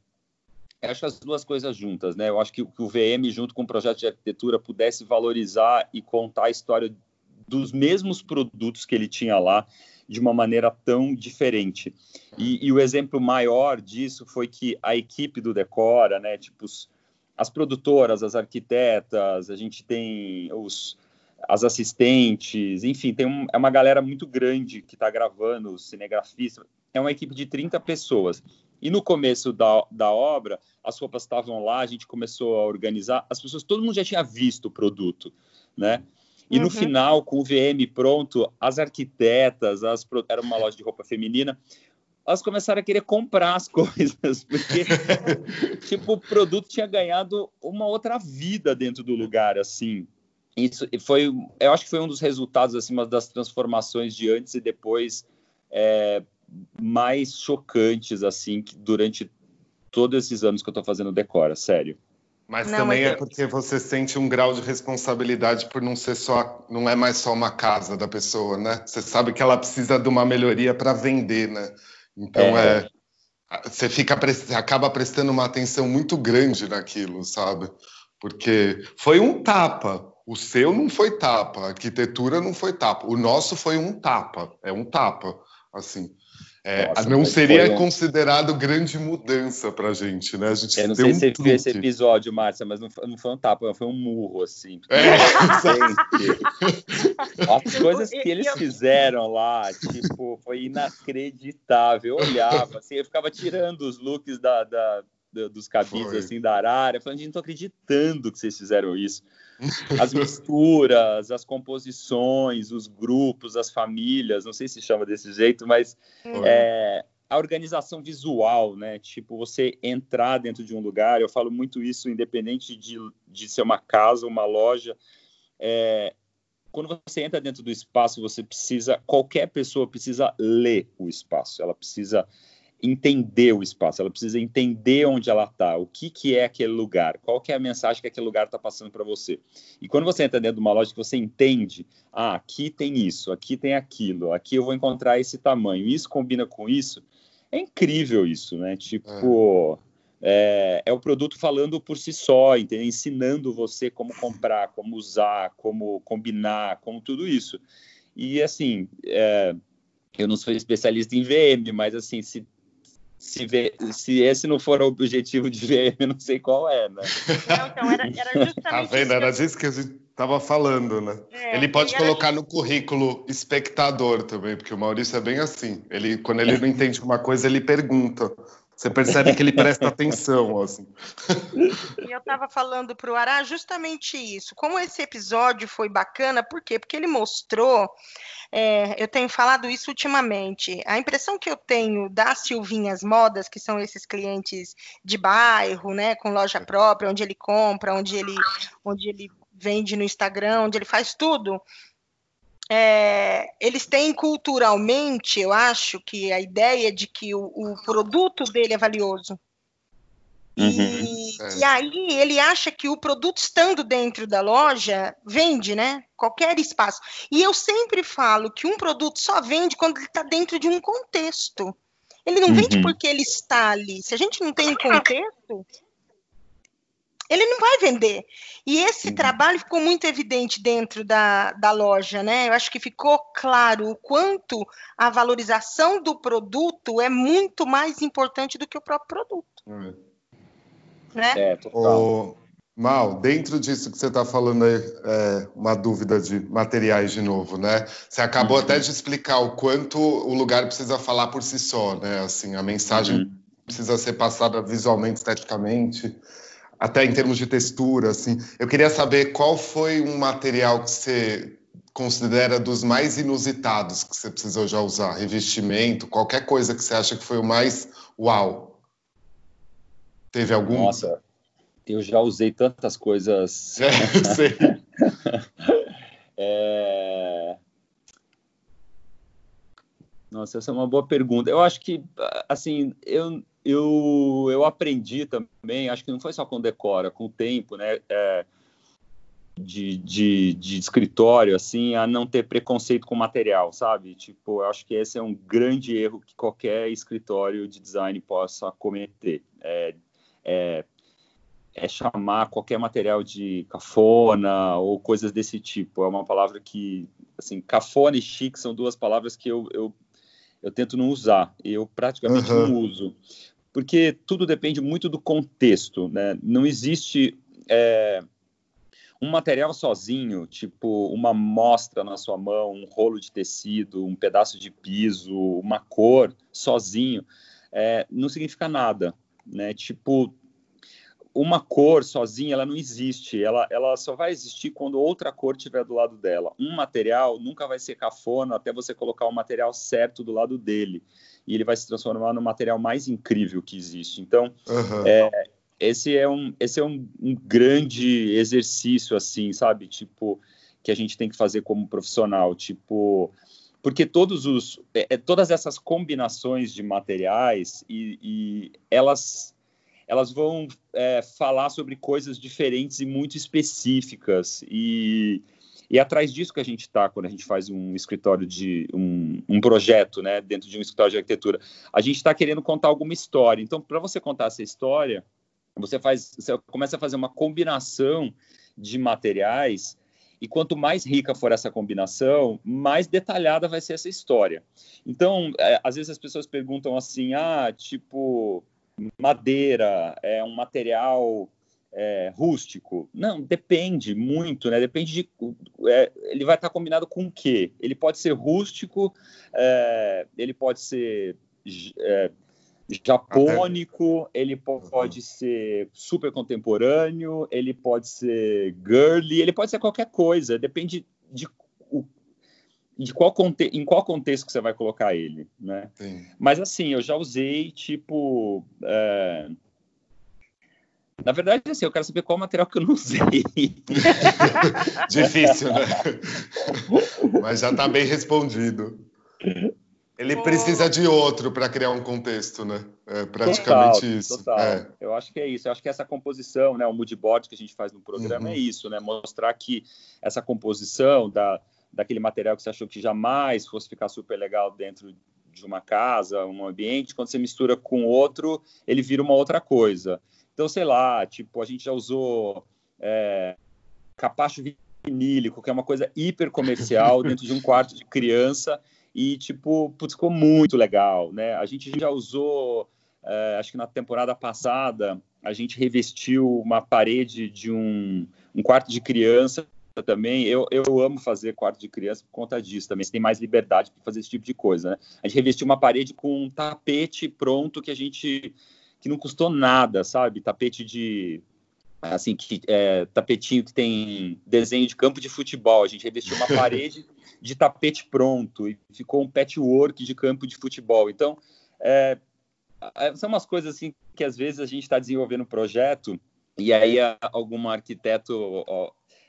acho as duas coisas juntas, né? Eu acho que, que, o VM, junto com o projeto de arquitetura, pudesse valorizar e contar a história dos mesmos produtos que ele tinha lá de uma maneira tão diferente. E, e, o exemplo maior disso foi que a equipe do Decora, né, tipo os, as produtoras, as arquitetas, a gente tem os as assistentes, enfim, tem um, é uma galera muito grande que está gravando, os cinegrafistas, é uma equipe de 30 pessoas. E no começo da, da obra, as roupas estavam lá, a gente começou a organizar, as pessoas, todo mundo já tinha visto o produto, né? E uhum. no final, com o VM pronto, as arquitetas, as, era uma loja de roupa feminina, elas começaram a querer comprar as coisas, porque tipo, o produto tinha ganhado uma outra vida dentro do lugar, assim. Isso foi, eu acho que foi um dos resultados, assim, uma das transformações de antes e depois é, mais chocantes, assim, durante todos esses anos que eu estou fazendo Decora, sério. Mas não, também mas... é porque você sente um grau de responsabilidade por não ser só, não é mais só uma casa da pessoa, né? Você sabe que ela precisa de uma melhoria para vender, né? Então é. é, você fica acaba prestando uma atenção muito grande naquilo, sabe? Porque foi um tapa. O seu não foi tapa, a arquitetura não foi tapa. O nosso foi um tapa, é um tapa, assim. É, Nossa, não seria um... considerado grande mudança pra gente, né? A gente Eu não sei um se você viu esse episódio, Márcia, mas não foi, não foi, um tapa, foi um murro, assim. É. As coisas que eles fizeram lá, tipo, foi inacreditável. Eu olhava, assim, eu ficava tirando os looks da, da dos cabides, assim, da Arara, falando, gente, não tô acreditando que vocês fizeram isso as misturas, as composições, os grupos, as famílias, não sei se chama desse jeito, mas é, a organização visual, né? Tipo, você entrar dentro de um lugar, eu falo muito isso, independente de, de ser uma casa, uma loja. É, quando você entra dentro do espaço, você precisa, qualquer pessoa precisa ler o espaço, ela precisa entender o espaço, ela precisa entender onde ela está, o que, que é aquele lugar, qual que é a mensagem que aquele lugar está passando para você. E quando você entra dentro de uma loja que você entende, ah, aqui tem isso, aqui tem aquilo, aqui eu vou encontrar esse tamanho, isso combina com isso, é incrível isso, né? Tipo, é, é o produto falando por si só, entendeu? ensinando você como comprar, como usar, como combinar, como tudo isso. E assim, é, eu não sou especialista em VM, mas assim, se se, vê, se esse não for o objetivo de VM, não sei qual é, né? Não, então, era, era justamente. Tá vendo? Era disso que a gente estava falando, né? É, ele pode colocar no currículo espectador também, porque o Maurício é bem assim. Ele, quando ele não entende uma coisa, ele pergunta. Você percebe que ele presta atenção, assim. E eu estava falando para o Ará justamente isso. Como esse episódio foi bacana, por quê? Porque ele mostrou é, eu tenho falado isso ultimamente. A impressão que eu tenho das Silvinhas Modas, que são esses clientes de bairro, né, com loja própria, onde ele compra, onde ele, onde ele vende no Instagram, onde ele faz tudo. É, eles têm culturalmente, eu acho que a ideia de que o, o produto dele é valioso. Uhum. E, é. e, aí ele acha que o produto estando dentro da loja vende, né? Qualquer espaço. E eu sempre falo que um produto só vende quando ele está dentro de um contexto. Ele não uhum. vende porque ele está ali. Se a gente não tem um contexto, ele não vai vender. E esse uhum. trabalho ficou muito evidente dentro da, da loja, né? Eu acho que ficou claro o quanto a valorização do produto é muito mais importante do que o próprio produto. Uhum né? É, O... Mal, dentro disso que você está falando aí, é, uma dúvida de materiais de novo, né? Você acabou uhum. até de explicar o quanto o lugar precisa falar por si só, né? Assim, a mensagem uhum. precisa ser passada visualmente, esteticamente, até em termos de textura, assim. Eu queria saber qual foi um material que você considera dos mais inusitados que você precisou já usar, revestimento, qualquer coisa que você acha que foi o mais uau. Teve algum? Nossa, eu já usei tantas coisas. É, eu sei. é... Nossa, essa é uma boa pergunta. Eu acho que, assim, eu, eu, eu aprendi também, acho que não foi só com Decora, com o tempo, né? É, de, de, de, escritório, assim, a não ter preconceito com material, sabe? Tipo, eu acho que esse é um grande erro que qualquer escritório de design possa cometer. É, é, é chamar qualquer material de cafona ou coisas desse tipo. É uma palavra que, assim, cafona e chique são duas palavras que eu, eu, eu tento não usar. Eu praticamente uhum. não uso. Porque tudo depende muito do contexto, né? Não existe é, um material sozinho, tipo uma mostra na sua mão, um rolo de tecido, um pedaço de piso, uma cor sozinho, é, não significa nada né? Tipo, uma cor sozinha ela não existe, ela, ela só vai existir quando outra cor estiver do lado dela. Um material nunca vai ser cafona até você colocar o material certo do lado dele e ele vai se transformar no material mais incrível que existe. Então, uhum. é, esse é um esse é um, um, grande exercício assim, sabe? Tipo que a gente tem que fazer como profissional, tipo porque todos os, é, é, todas essas combinações de materiais e, e elas elas vão é, falar sobre coisas diferentes e muito específicas e, e é atrás disso que a gente está quando a gente faz um escritório de um, um, projeto, né, dentro de um escritório de arquitetura. A gente está querendo contar alguma história. Então, para você contar essa história, você faz, você começa a fazer uma combinação de materiais e quanto mais rica for essa combinação, mais detalhada vai ser essa história. Então, é, às vezes as pessoas perguntam assim: ah, tipo, madeira é um material é, rústico? Não, depende muito, né? Depende de. É, ele vai estar combinado com o quê? Ele pode ser rústico, é, ele pode ser é, japônico, ele pode ser super contemporâneo, ele pode ser girly, ele pode ser qualquer coisa, depende de, de qual em qual contexto que você vai colocar ele, né? Sim. Mas assim, eu já usei tipo é... Na verdade, assim, eu quero saber qual material que eu não usei. Difícil, né? Mas já está bem respondido. Ele precisa de outro para criar um contexto, né? É praticamente total, isso. Total. É. Eu acho que é isso. Eu acho que essa composição, né, o mood board que a gente faz no programa uhum. é isso, né? Mostrar que essa composição da, daquele material que você achou que jamais fosse ficar super legal dentro de uma casa, um ambiente, quando você mistura com outro, ele vira uma outra coisa. Então, sei lá, tipo, a gente já usou é, capacho vinílico, que é uma coisa hiper comercial dentro de um quarto de criança e, tipo, putz, ficou muito legal, né? A gente já usou, é, acho que na temporada passada, a gente revestiu uma parede de um, um quarto de criança também. Eu, eu amo fazer quarto de criança por conta disso também. Você tem mais liberdade para fazer esse tipo de coisa, né? A gente revestiu uma parede com um tapete pronto que a gente que não custou nada, sabe? Tapete de assim que é, tapetinho que tem desenho de campo de futebol. A gente revestiu uma parede de tapete pronto e ficou um patchwork de campo de futebol. Então, é, é são umas coisas assim que às vezes a gente está desenvolvendo um projeto e aí algum arquiteto,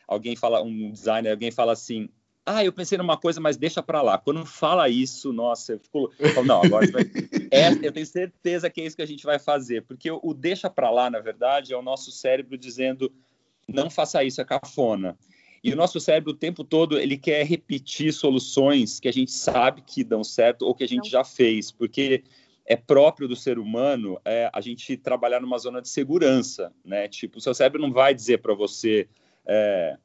alguém fala, um designer, alguém fala assim, ah, eu pensei numa coisa, mas deixa para lá. Quando fala isso, nossa, eu fico, não, agora vai... é, eu tenho certeza que é isso que a gente vai fazer, porque o, o deixa para lá, na verdade, é o nosso cérebro dizendo, não faça isso, é cafona. E o nosso cérebro o tempo todo ele quer repetir soluções que a gente sabe que dão certo ou que a gente não. já fez, porque é próprio do ser humano é, a gente trabalhar numa zona de segurança, né? Tipo, o seu cérebro não vai dizer para você é,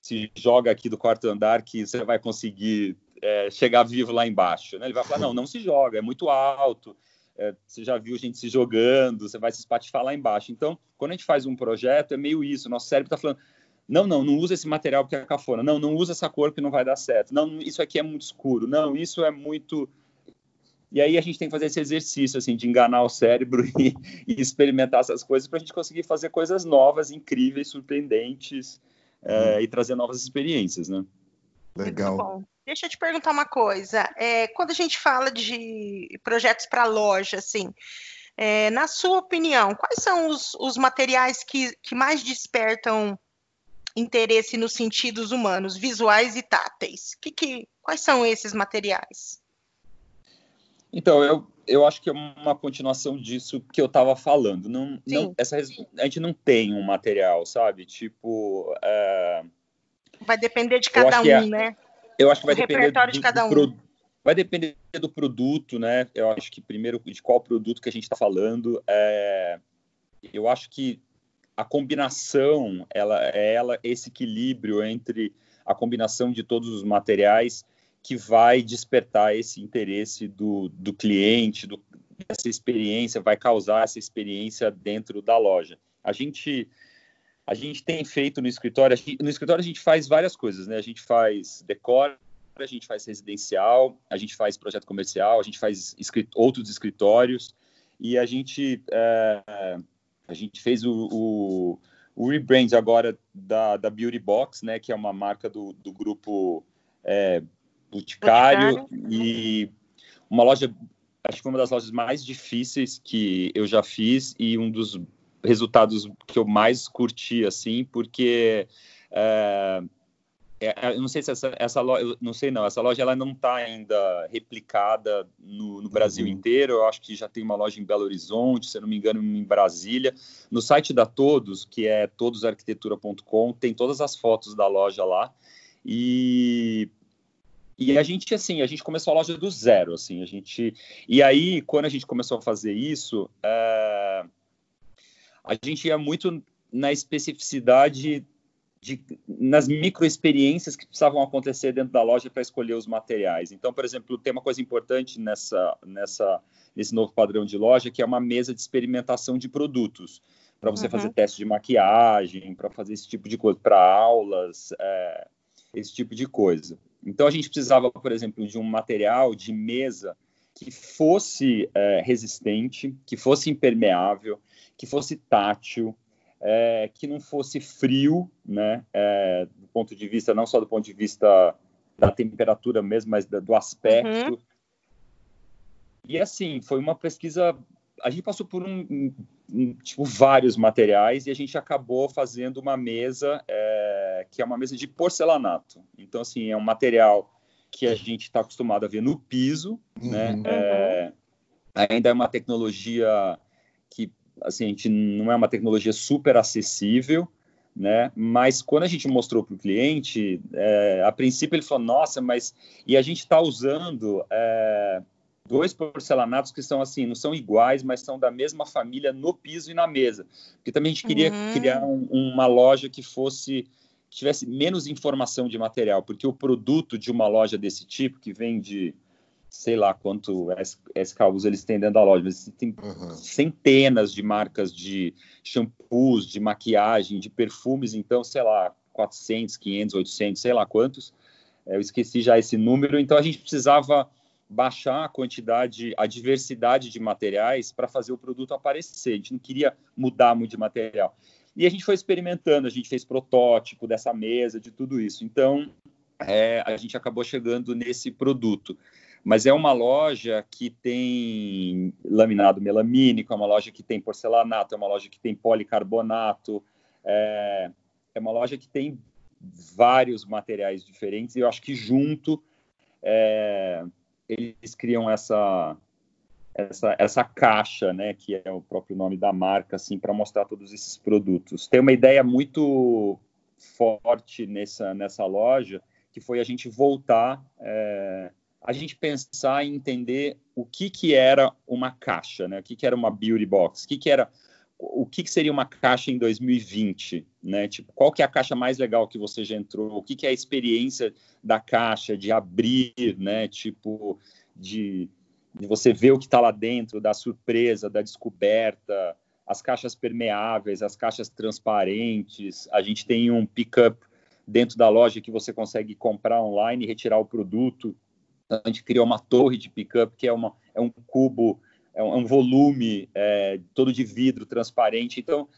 se joga aqui do quarto andar que você vai conseguir é, chegar vivo lá embaixo, né? Ele vai falar não, não se joga, é muito alto. É, você já viu gente se jogando, você vai se espatifar lá embaixo. Então, quando a gente faz um projeto, é meio isso. Nosso cérebro está falando, não, não, não usa esse material porque é cafona. Não, não usa essa cor que não vai dar certo. Não, isso aqui é muito escuro. Não, isso é muito. E aí a gente tem que fazer esse exercício assim de enganar o cérebro e, e experimentar essas coisas para a gente conseguir fazer coisas novas, incríveis, surpreendentes é, e trazer novas experiências, né? Legal. Deixa eu te perguntar uma coisa. É, quando a gente fala de projetos para loja, assim, é, na sua opinião, quais são os, os materiais que, que mais despertam interesse nos sentidos humanos, visuais e táteis. Que, que, quais são esses materiais? Então, eu, eu acho que é uma continuação disso que eu estava falando. Não, não, essa, a gente não tem um material, sabe? Tipo. É... Vai depender de cada um, é, né? Eu acho que vai o depender do, de cada um. Vai depender do produto, né? Eu acho que primeiro de qual produto que a gente está falando. É... Eu acho que a combinação, ela é ela esse equilíbrio entre a combinação de todos os materiais que vai despertar esse interesse do, do cliente, do, dessa experiência, vai causar essa experiência dentro da loja. A gente a gente tem feito no escritório, gente, no escritório a gente faz várias coisas, né? A gente faz decor, a gente faz residencial, a gente faz projeto comercial, a gente faz escrit outros escritórios e a gente é, a gente fez o, o, o rebrand agora da, da Beauty Box, né, que é uma marca do, do grupo é, Boticário, Boticário, e uma loja, acho que foi uma das lojas mais difíceis que eu já fiz e um dos resultados que eu mais curti, assim, porque é, é, é, eu não sei se essa, essa loja, não sei não, essa loja ela não está ainda replicada no, no Brasil uhum. inteiro. Eu acho que já tem uma loja em Belo Horizonte, se eu não me engano, em Brasília. No site da Todos, que é todosarquitetura.com, tem todas as fotos da loja lá. E e a gente assim, a gente começou a loja do zero, assim, a gente e aí quando a gente começou a fazer isso, é... a gente ia muito na especificidade de, nas microexperiências que precisavam acontecer dentro da loja para escolher os materiais. Então, por exemplo, tem uma coisa importante nessa, nessa, nesse novo padrão de loja, que é uma mesa de experimentação de produtos, para você uhum. fazer teste de maquiagem, para fazer esse tipo de coisa, para aulas, é, esse tipo de coisa. Então, a gente precisava, por exemplo, de um material de mesa que fosse é, resistente, que fosse impermeável, que fosse tátil, é, que não fosse frio, né, é, do ponto de vista, não só do ponto de vista da temperatura mesmo, mas do aspecto. Uhum. E assim, foi uma pesquisa. A gente passou por um, um, tipo vários materiais e a gente acabou fazendo uma mesa é, que é uma mesa de porcelanato. Então assim é um material que a gente está acostumado a ver no piso, né? uhum. né? É, ainda é uma tecnologia que assim, a gente não é uma tecnologia super acessível, né? Mas quando a gente mostrou para o cliente, é, a princípio ele falou, nossa, mas e a gente está usando é, dois porcelanatos que são assim, não são iguais, mas são da mesma família no piso e na mesa, porque também a gente queria uhum. criar um, uma loja que fosse tivesse menos informação de material, porque o produto de uma loja desse tipo que vende sei lá quanto SKUs eles têm dentro da loja, mas tem uhum. centenas de marcas de shampoos, de maquiagem, de perfumes, então, sei lá, 400, 500, 800, sei lá quantos. É, eu esqueci já esse número, então a gente precisava baixar a quantidade, a diversidade de materiais para fazer o produto aparecer. A gente não queria mudar muito de material. E a gente foi experimentando, a gente fez protótipo dessa mesa, de tudo isso. Então, é, a gente acabou chegando nesse produto. Mas é uma loja que tem laminado melamínico, é uma loja que tem porcelanato, é uma loja que tem policarbonato, é, é uma loja que tem vários materiais diferentes e eu acho que junto é, eles criam essa, essa, essa caixa, né, que é o próprio nome da marca, assim, para mostrar todos esses produtos. Tem uma ideia muito forte nessa, nessa loja, que foi a gente voltar, é, a gente pensar e entender o que, que era uma caixa, né, o que, que era uma beauty box, o que, que era o que, que, seria uma caixa em 2020, né? Tipo, qual que é a caixa mais legal que você já entrou? O que, que é a experiência da caixa, de abrir, né? Tipo, de, de você ver o que está lá dentro, da surpresa, da descoberta, as caixas permeáveis, as caixas transparentes. A gente tem um pickup dentro da loja que você consegue comprar online e retirar o produto. A gente criou uma torre de pickup que é, uma, é um cubo é um, é um volume é, todo de vidro transparente. Então,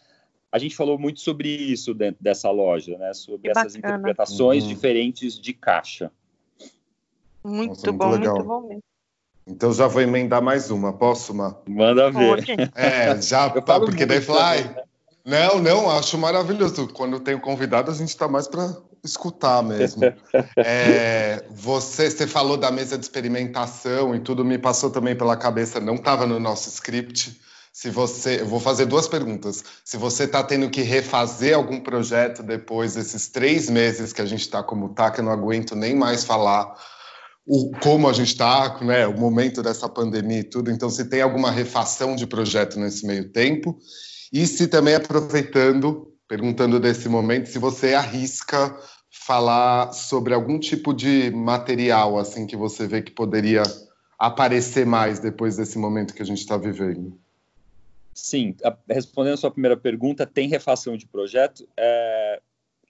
a gente falou muito sobre isso dentro dessa loja, né? Sobre que essas bacana. interpretações uhum. diferentes de caixa. Muito Nossa, bom, muito, muito bom mesmo. Então já vou emendar mais uma, posso, Ma? Manda ver. É, já, tá, porque daí fly. Não, não, acho maravilhoso. Quando tem convidado, a gente está mais para escutar mesmo. É, você, você falou da mesa de experimentação e tudo me passou também pela cabeça, não estava no nosso script. Se você, eu vou fazer duas perguntas. Se você está tendo que refazer algum projeto depois desses três meses que a gente está como tá, que eu não aguento nem mais falar o, como a gente está, né, o momento dessa pandemia e tudo. Então, se tem alguma refação de projeto nesse meio tempo e se também aproveitando perguntando desse momento se você arrisca falar sobre algum tipo de material assim que você vê que poderia aparecer mais depois desse momento que a gente está vivendo. Sim, respondendo a sua primeira pergunta, tem refação de projeto. É,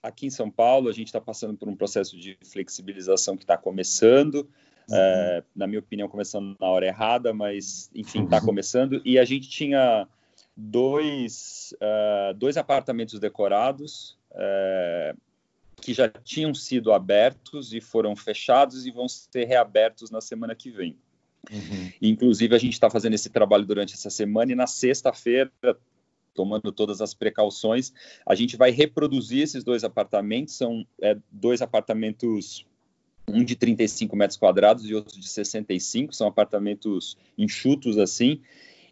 aqui em São Paulo, a gente está passando por um processo de flexibilização que está começando. Uhum. É, na minha opinião, começando na hora errada, mas enfim, está uhum. começando. E a gente tinha dois, uh, dois apartamentos decorados uh, que já tinham sido abertos e foram fechados e vão ser reabertos na semana que vem. Uhum. Inclusive, a gente está fazendo esse trabalho durante essa semana e na sexta-feira, tomando todas as precauções, a gente vai reproduzir esses dois apartamentos. São é, dois apartamentos um de 35 metros quadrados e outro de 65, são apartamentos enxutos assim,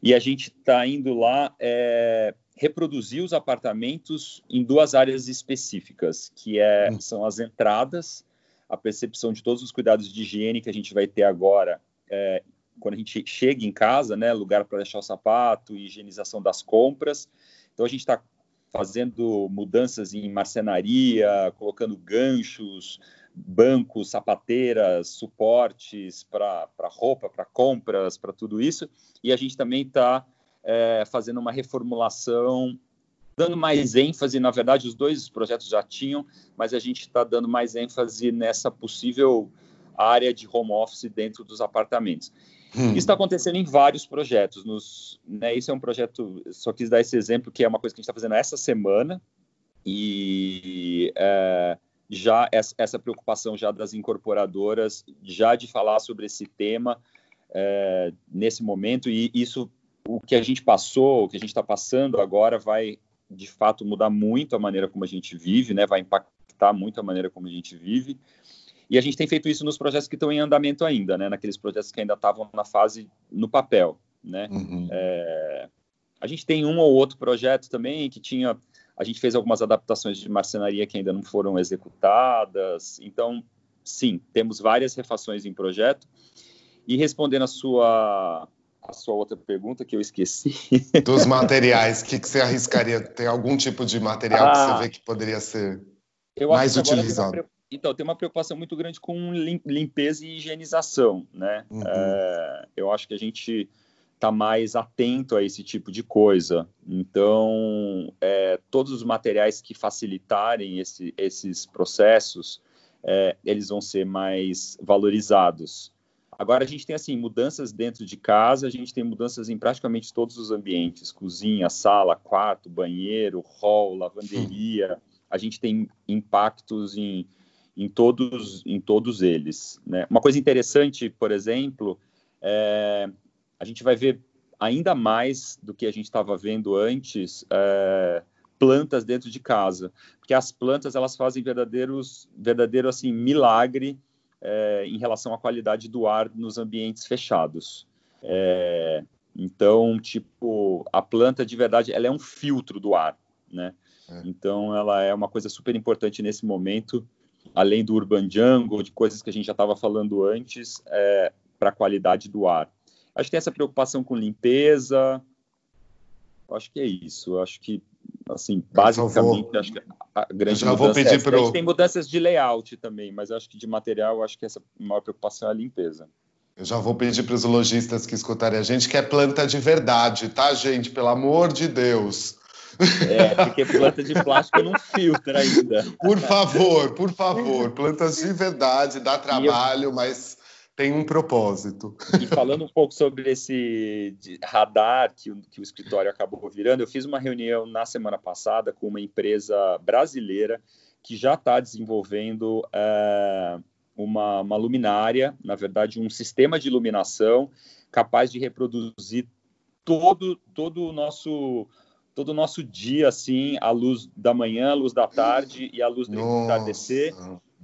e a gente está indo lá é, reproduzir os apartamentos em duas áreas específicas, que é, hum. são as entradas, a percepção de todos os cuidados de higiene que a gente vai ter agora é, quando a gente chega em casa, né, lugar para deixar o sapato, higienização das compras. Então a gente está fazendo mudanças em marcenaria, colocando ganchos, bancos, sapateiras, suportes para roupa, para compras, para tudo isso. E a gente também está é, fazendo uma reformulação, dando mais ênfase. Na verdade, os dois projetos já tinham, mas a gente está dando mais ênfase nessa possível área de home office dentro dos apartamentos. Hum. Isso está acontecendo em vários projetos. Nos, né, isso é um projeto, só quis dar esse exemplo, que é uma coisa que a gente está fazendo essa semana. E é, já essa preocupação já das incorporadoras, já de falar sobre esse tema é, nesse momento, e isso, o que a gente passou, o que a gente está passando agora vai, de fato, mudar muito a maneira como a gente vive, né? vai impactar muito a maneira como a gente vive, e a gente tem feito isso nos projetos que estão em andamento ainda, né? naqueles projetos que ainda estavam na fase no papel, né? Uhum. É, a gente tem um ou outro projeto também que tinha a gente fez algumas adaptações de marcenaria que ainda não foram executadas. Então, sim, temos várias refações em projeto. E respondendo a sua a sua outra pergunta que eu esqueci. Dos materiais, o que, que, você arriscaria? Tem algum tipo de material ah, que você ah. vê que poderia ser mais utilizado? Então, tem uma preocupação muito grande com limpeza e higienização, né? Uhum. É, eu acho que a gente está mais atento a esse tipo de coisa. Então, é, todos os materiais que facilitarem esse, esses processos, é, eles vão ser mais valorizados. Agora, a gente tem, assim, mudanças dentro de casa, a gente tem mudanças em praticamente todos os ambientes, cozinha, sala, quarto, banheiro, hall, lavanderia, a gente tem impactos em, em, todos, em todos eles. Né? Uma coisa interessante, por exemplo, é, a gente vai ver ainda mais do que a gente estava vendo antes é, plantas dentro de casa, porque as plantas elas fazem verdadeiros, verdadeiro assim milagre é, em relação à qualidade do ar nos ambientes fechados. É, então, tipo, a planta de verdade ela é um filtro do ar, né? É. Então, ela é uma coisa super importante nesse momento, além do urban jungle, de coisas que a gente já estava falando antes, é, para a qualidade do ar. Acho que tem essa preocupação com limpeza. Acho que é isso. Acho que, assim, basicamente, acho que a grande já vou pedir é pro... A gente tem mudanças de layout também, mas acho que de material, acho que essa maior preocupação é a limpeza. Eu já vou pedir para os lojistas que escutarem a gente que é planta de verdade, tá, gente? Pelo amor de Deus. É, porque planta de plástico não filtra ainda. Por favor, por favor, plantas de verdade, dá trabalho, eu... mas tem um propósito. E falando um pouco sobre esse radar que o, que o escritório acabou virando, eu fiz uma reunião na semana passada com uma empresa brasileira que já está desenvolvendo é, uma, uma luminária, na verdade, um sistema de iluminação capaz de reproduzir todo, todo o nosso todo o nosso dia assim, a luz da manhã, a luz da tarde e a luz do entardecer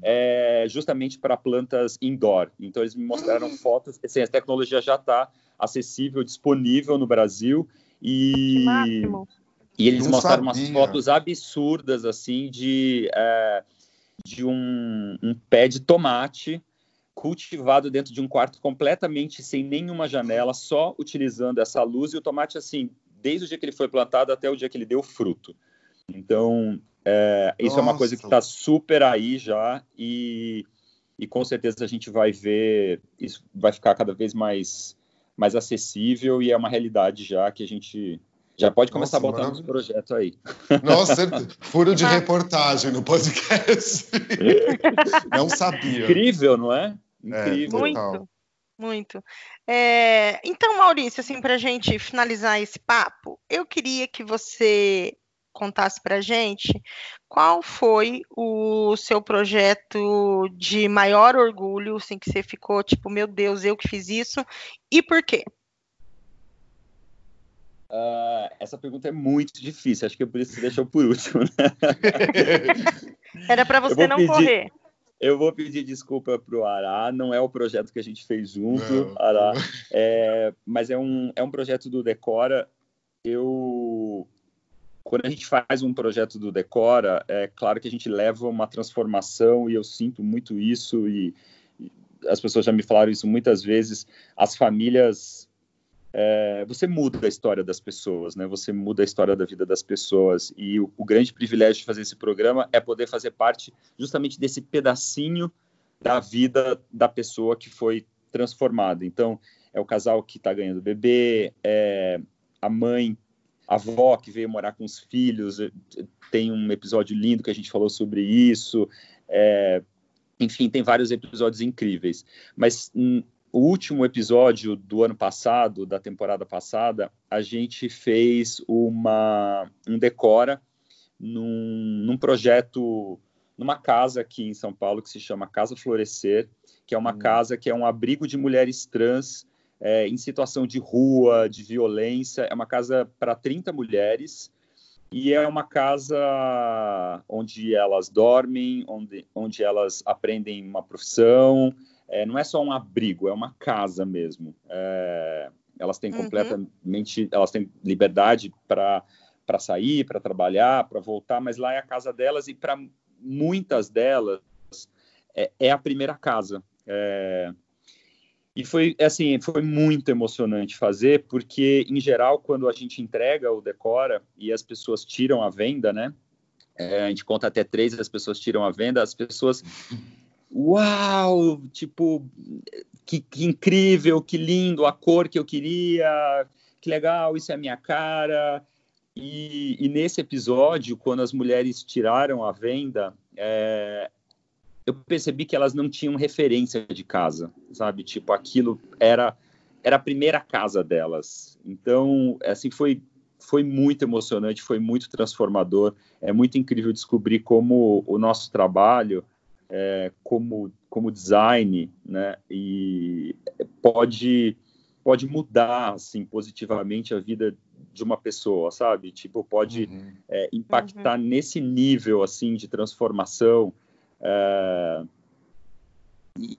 é, justamente para plantas indoor. Então, eles me mostraram hum. fotos. Assim, a tecnologia já está acessível, disponível no Brasil. E, e eles Não mostraram sabia. umas fotos absurdas, assim, de, é, de um, um pé de tomate cultivado dentro de um quarto completamente sem nenhuma janela, só utilizando essa luz. E o tomate, assim, desde o dia que ele foi plantado até o dia que ele deu fruto. Então, é, isso é uma coisa que está super aí já e, e com certeza a gente vai ver, isso vai ficar cada vez mais, mais acessível e é uma realidade já que a gente já pode começar Nossa, a botar nos projetos aí. Nossa, furo de reportagem no podcast. não sabia. Incrível, não é? é Incrível. É, muito, muito. É, então, Maurício, assim, para a gente finalizar esse papo, eu queria que você contasse para a gente qual foi o seu projeto de maior orgulho, assim, que você ficou tipo, meu Deus, eu que fiz isso, e por quê? Uh, essa pergunta é muito difícil, acho que por isso que você deixou por último. Né? Era para você não pedir, correr. Eu vou pedir desculpa para o Ará, não é o projeto que a gente fez junto, não. Ará, é, mas é um, é um projeto do Decora. Eu quando a gente faz um projeto do Decora, é claro que a gente leva uma transformação e eu sinto muito isso e, e as pessoas já me falaram isso muitas vezes. As famílias, é, você muda a história das pessoas, né? Você muda a história da vida das pessoas e o, o grande privilégio de fazer esse programa é poder fazer parte justamente desse pedacinho da vida da pessoa que foi transformada. Então, é o casal que está ganhando bebê, é a mãe a avó que veio morar com os filhos, tem um episódio lindo que a gente falou sobre isso. É, enfim, tem vários episódios incríveis. Mas hum, o último episódio do ano passado, da temporada passada, a gente fez uma, um decora num, num projeto, numa casa aqui em São Paulo que se chama Casa Florescer, que é uma hum. casa que é um abrigo de mulheres trans é, em situação de rua, de violência. É uma casa para 30 mulheres e é uma casa onde elas dormem, onde, onde elas aprendem uma profissão. É, não é só um abrigo, é uma casa mesmo. É, elas têm uhum. completamente, elas têm liberdade para para sair, para trabalhar, para voltar, mas lá é a casa delas e para muitas delas é, é, a primeira casa. É, e foi assim, foi muito emocionante fazer, porque em geral quando a gente entrega o decora e as pessoas tiram a venda, né? é, a gente conta até três, as pessoas tiram a venda, as pessoas, uau, tipo, que, que incrível, que lindo, a cor que eu queria, que legal, isso é a minha cara. E, e nesse episódio, quando as mulheres tiraram a venda, é, eu percebi que elas não tinham referência de casa, sabe? Tipo, aquilo era era a primeira casa delas. Então, assim, foi foi muito emocionante, foi muito transformador. É muito incrível descobrir como o nosso trabalho, é, como como design, né? E pode pode mudar assim positivamente a vida de uma pessoa, sabe? Tipo, pode uhum. é, impactar uhum. nesse nível assim de transformação. É,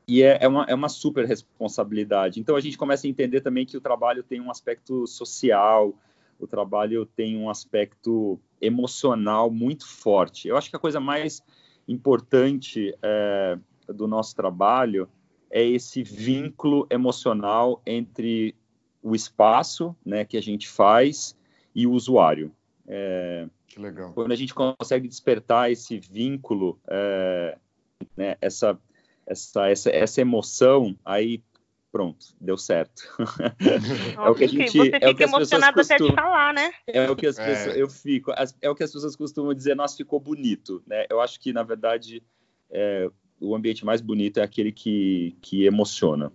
e é, é, uma, é uma super responsabilidade. Então a gente começa a entender também que o trabalho tem um aspecto social, o trabalho tem um aspecto emocional muito forte. Eu acho que a coisa mais importante é, do nosso trabalho é esse vínculo emocional entre o espaço né, que a gente faz e o usuário. É, que legal. Quando a gente consegue despertar esse vínculo, é, né, essa, essa, essa, essa emoção, aí pronto, deu certo. é o que a gente, você fica é o que emocionado até de falar, né? É o que as pessoas, é. eu fico, é o que as pessoas costumam dizer, nossa, ficou bonito, né? Eu acho que na verdade é, o ambiente mais bonito é aquele que, que emociona.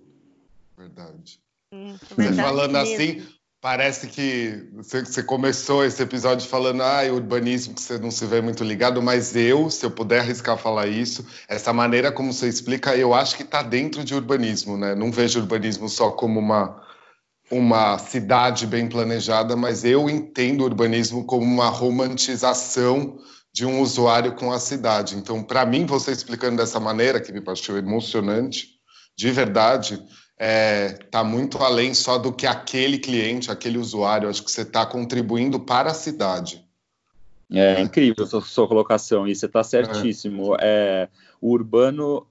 Verdade. Hum, verdade falando mesmo. assim, parece que você, começou esse episódio falando, ah, urbanismo que você não se vê muito ligado, mas eu, se eu puder arriscar falar isso, essa maneira como você explica, eu acho que está dentro de urbanismo, né? Não vejo urbanismo só como uma uma cidade bem planejada, mas eu entendo urbanismo como uma romantização de um usuário com a cidade. Então, para mim, você explicando dessa maneira, que me pareceu emocionante, de verdade, está é, tá muito além só do que aquele cliente, aquele usuário. Acho que você está contribuindo para a cidade. É, é. incrível a sua, sua, colocação, e você está certíssimo. É. é. o urbano,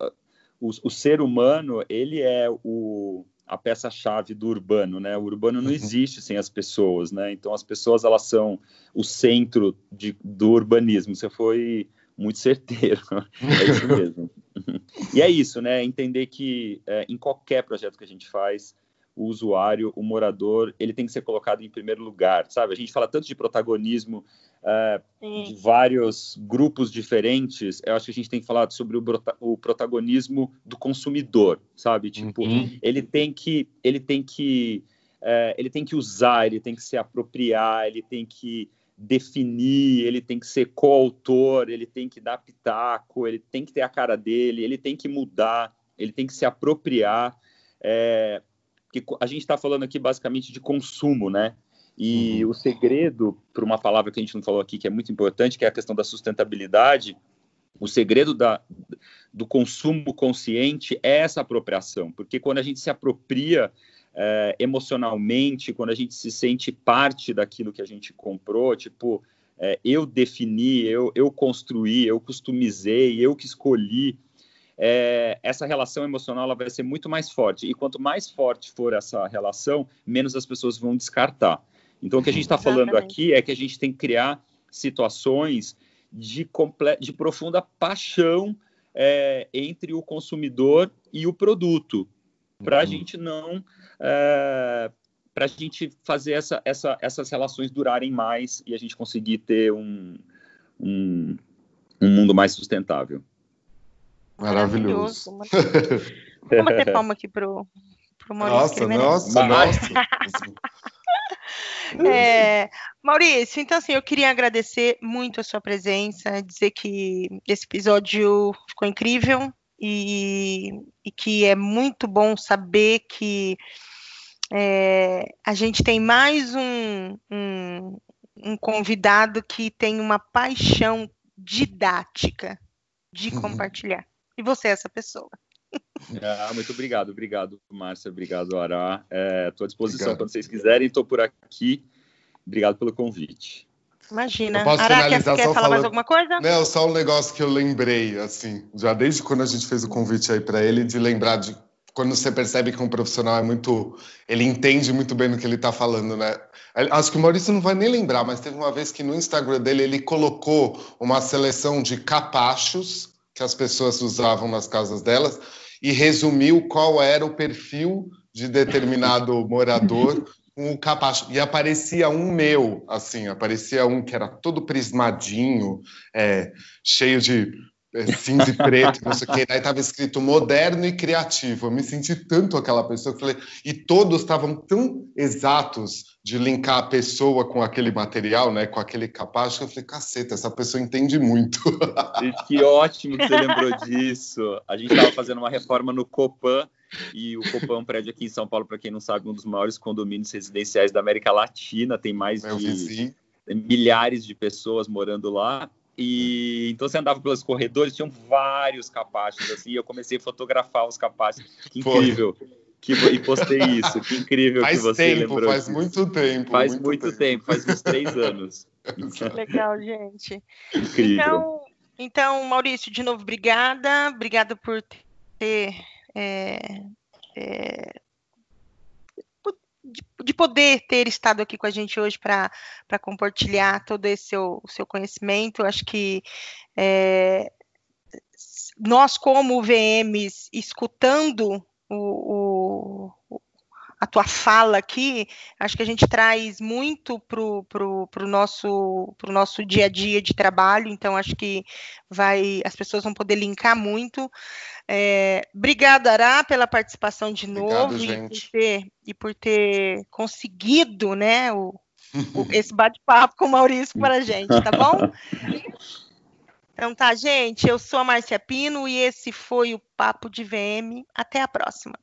o, o, ser humano, ele é o, a peça-chave do urbano, né? O urbano não uhum. existe sem as pessoas, né? Então as pessoas elas são o centro de, do urbanismo. Você foi muito certeiro, é isso mesmo. e é isso, né? Entender que é, em qualquer projeto que a gente faz, o usuário, o morador, ele tem que ser colocado em primeiro lugar, sabe? A gente fala tanto de protagonismo é, de vários grupos diferentes, eu acho que a gente tem falado sobre o, o protagonismo do consumidor, sabe? Tipo, uhum. ele tem que, ele tem que, é, ele tem que usar, ele tem que se apropriar, ele tem que definir, ele tem que ser coautor, ele tem que dar pitaco, ele tem que ter a cara dele, ele tem que mudar, ele tem que se apropriar. É, que a gente está falando aqui basicamente de consumo, né? E uhum. o segredo, por uma palavra que a gente não falou aqui, que é muito importante, que é a questão da sustentabilidade, o segredo da, do consumo consciente é essa apropriação, porque quando a gente se apropria é, emocionalmente, quando a gente se sente parte daquilo que a gente comprou, tipo, é, eu defini, eu, eu construí, eu customizei, eu que escolhi, é, essa relação emocional ela vai ser muito mais forte. E quanto mais forte for essa relação, menos as pessoas vão descartar. Então, o que a gente está falando aqui é que a gente tem que criar situações de, de profunda paixão é, entre o consumidor e o produto, para a uhum. gente não é, para a gente fazer essa, essa, essas relações durarem mais e a gente conseguir ter um, um, um mundo mais sustentável. Maravilhoso. Vamos bater palma aqui pro, pro Maurício. Nossa, nossa, nossa. É, Maurício, então assim, eu queria agradecer muito a sua presença, dizer que esse episódio ficou incrível e, e que é muito bom saber que é, a gente tem mais um, um, um, convidado que tem uma paixão didática de uhum. compartilhar. E você é essa pessoa. Ah, muito obrigado, obrigado, Márcia, obrigado, Ará. Estou é, à disposição obrigado. quando vocês quiserem, estou por aqui. Obrigado pelo convite. Imagina. Ará, quer, quer falar falando... mais alguma coisa? Não, só um negócio que eu lembrei, assim, já desde quando a gente fez o convite aí para ele, de lembrar de quando você percebe que um profissional é muito. Ele entende muito bem do que ele está falando, né? Acho que o Maurício não vai nem lembrar, mas teve uma vez que no Instagram dele ele colocou uma seleção de capachos que as pessoas usavam nas casas delas e resumiu qual era o perfil de determinado morador com o capacho. E aparecia um meu, assim, aparecia um que era todo prismadinho, é, cheio de cinza e preto, não sei o que. Aí estava escrito moderno e criativo. Eu me senti tanto aquela pessoa que falei, e todos estavam tão exatos de linkar a pessoa com aquele material, né, com aquele capaz, que eu falei, caceta, essa pessoa entende muito. que ótimo que você lembrou disso. A gente estava fazendo uma reforma no Copan, e o Copan é um prédio aqui em São Paulo, para quem não sabe, um dos maiores condomínios residenciais da América Latina, tem mais Meu de vizinho. milhares de pessoas morando lá. E então você andava pelos corredores, tinham vários capachos assim, e eu comecei a fotografar os capachos. Que incrível. Que, e postei isso, que incrível faz que você tempo, lembrou. Faz disso. muito tempo. Faz muito, muito tempo. tempo. faz uns três anos. Legal, gente. Incrível. Então, então, Maurício, de novo, obrigada. Obrigada por ter é, é, de, de, poder ter estado aqui com a gente hoje para compartilhar todo esse seu, seu conhecimento. Acho que é, nós, como VMs, escutando o, o, a tua fala aqui, acho que a gente traz muito para o pro, pro nosso, pro nosso dia a dia de trabalho, então acho que vai as pessoas vão poder linkar muito. É, obrigado, Ará, pela participação de Obrigado, novo e por, ter, e por ter conseguido né, o, o, esse bate-papo com o Maurício para a gente, tá bom? Então tá, gente, eu sou a Márcia Pino e esse foi o Papo de VM. Até a próxima.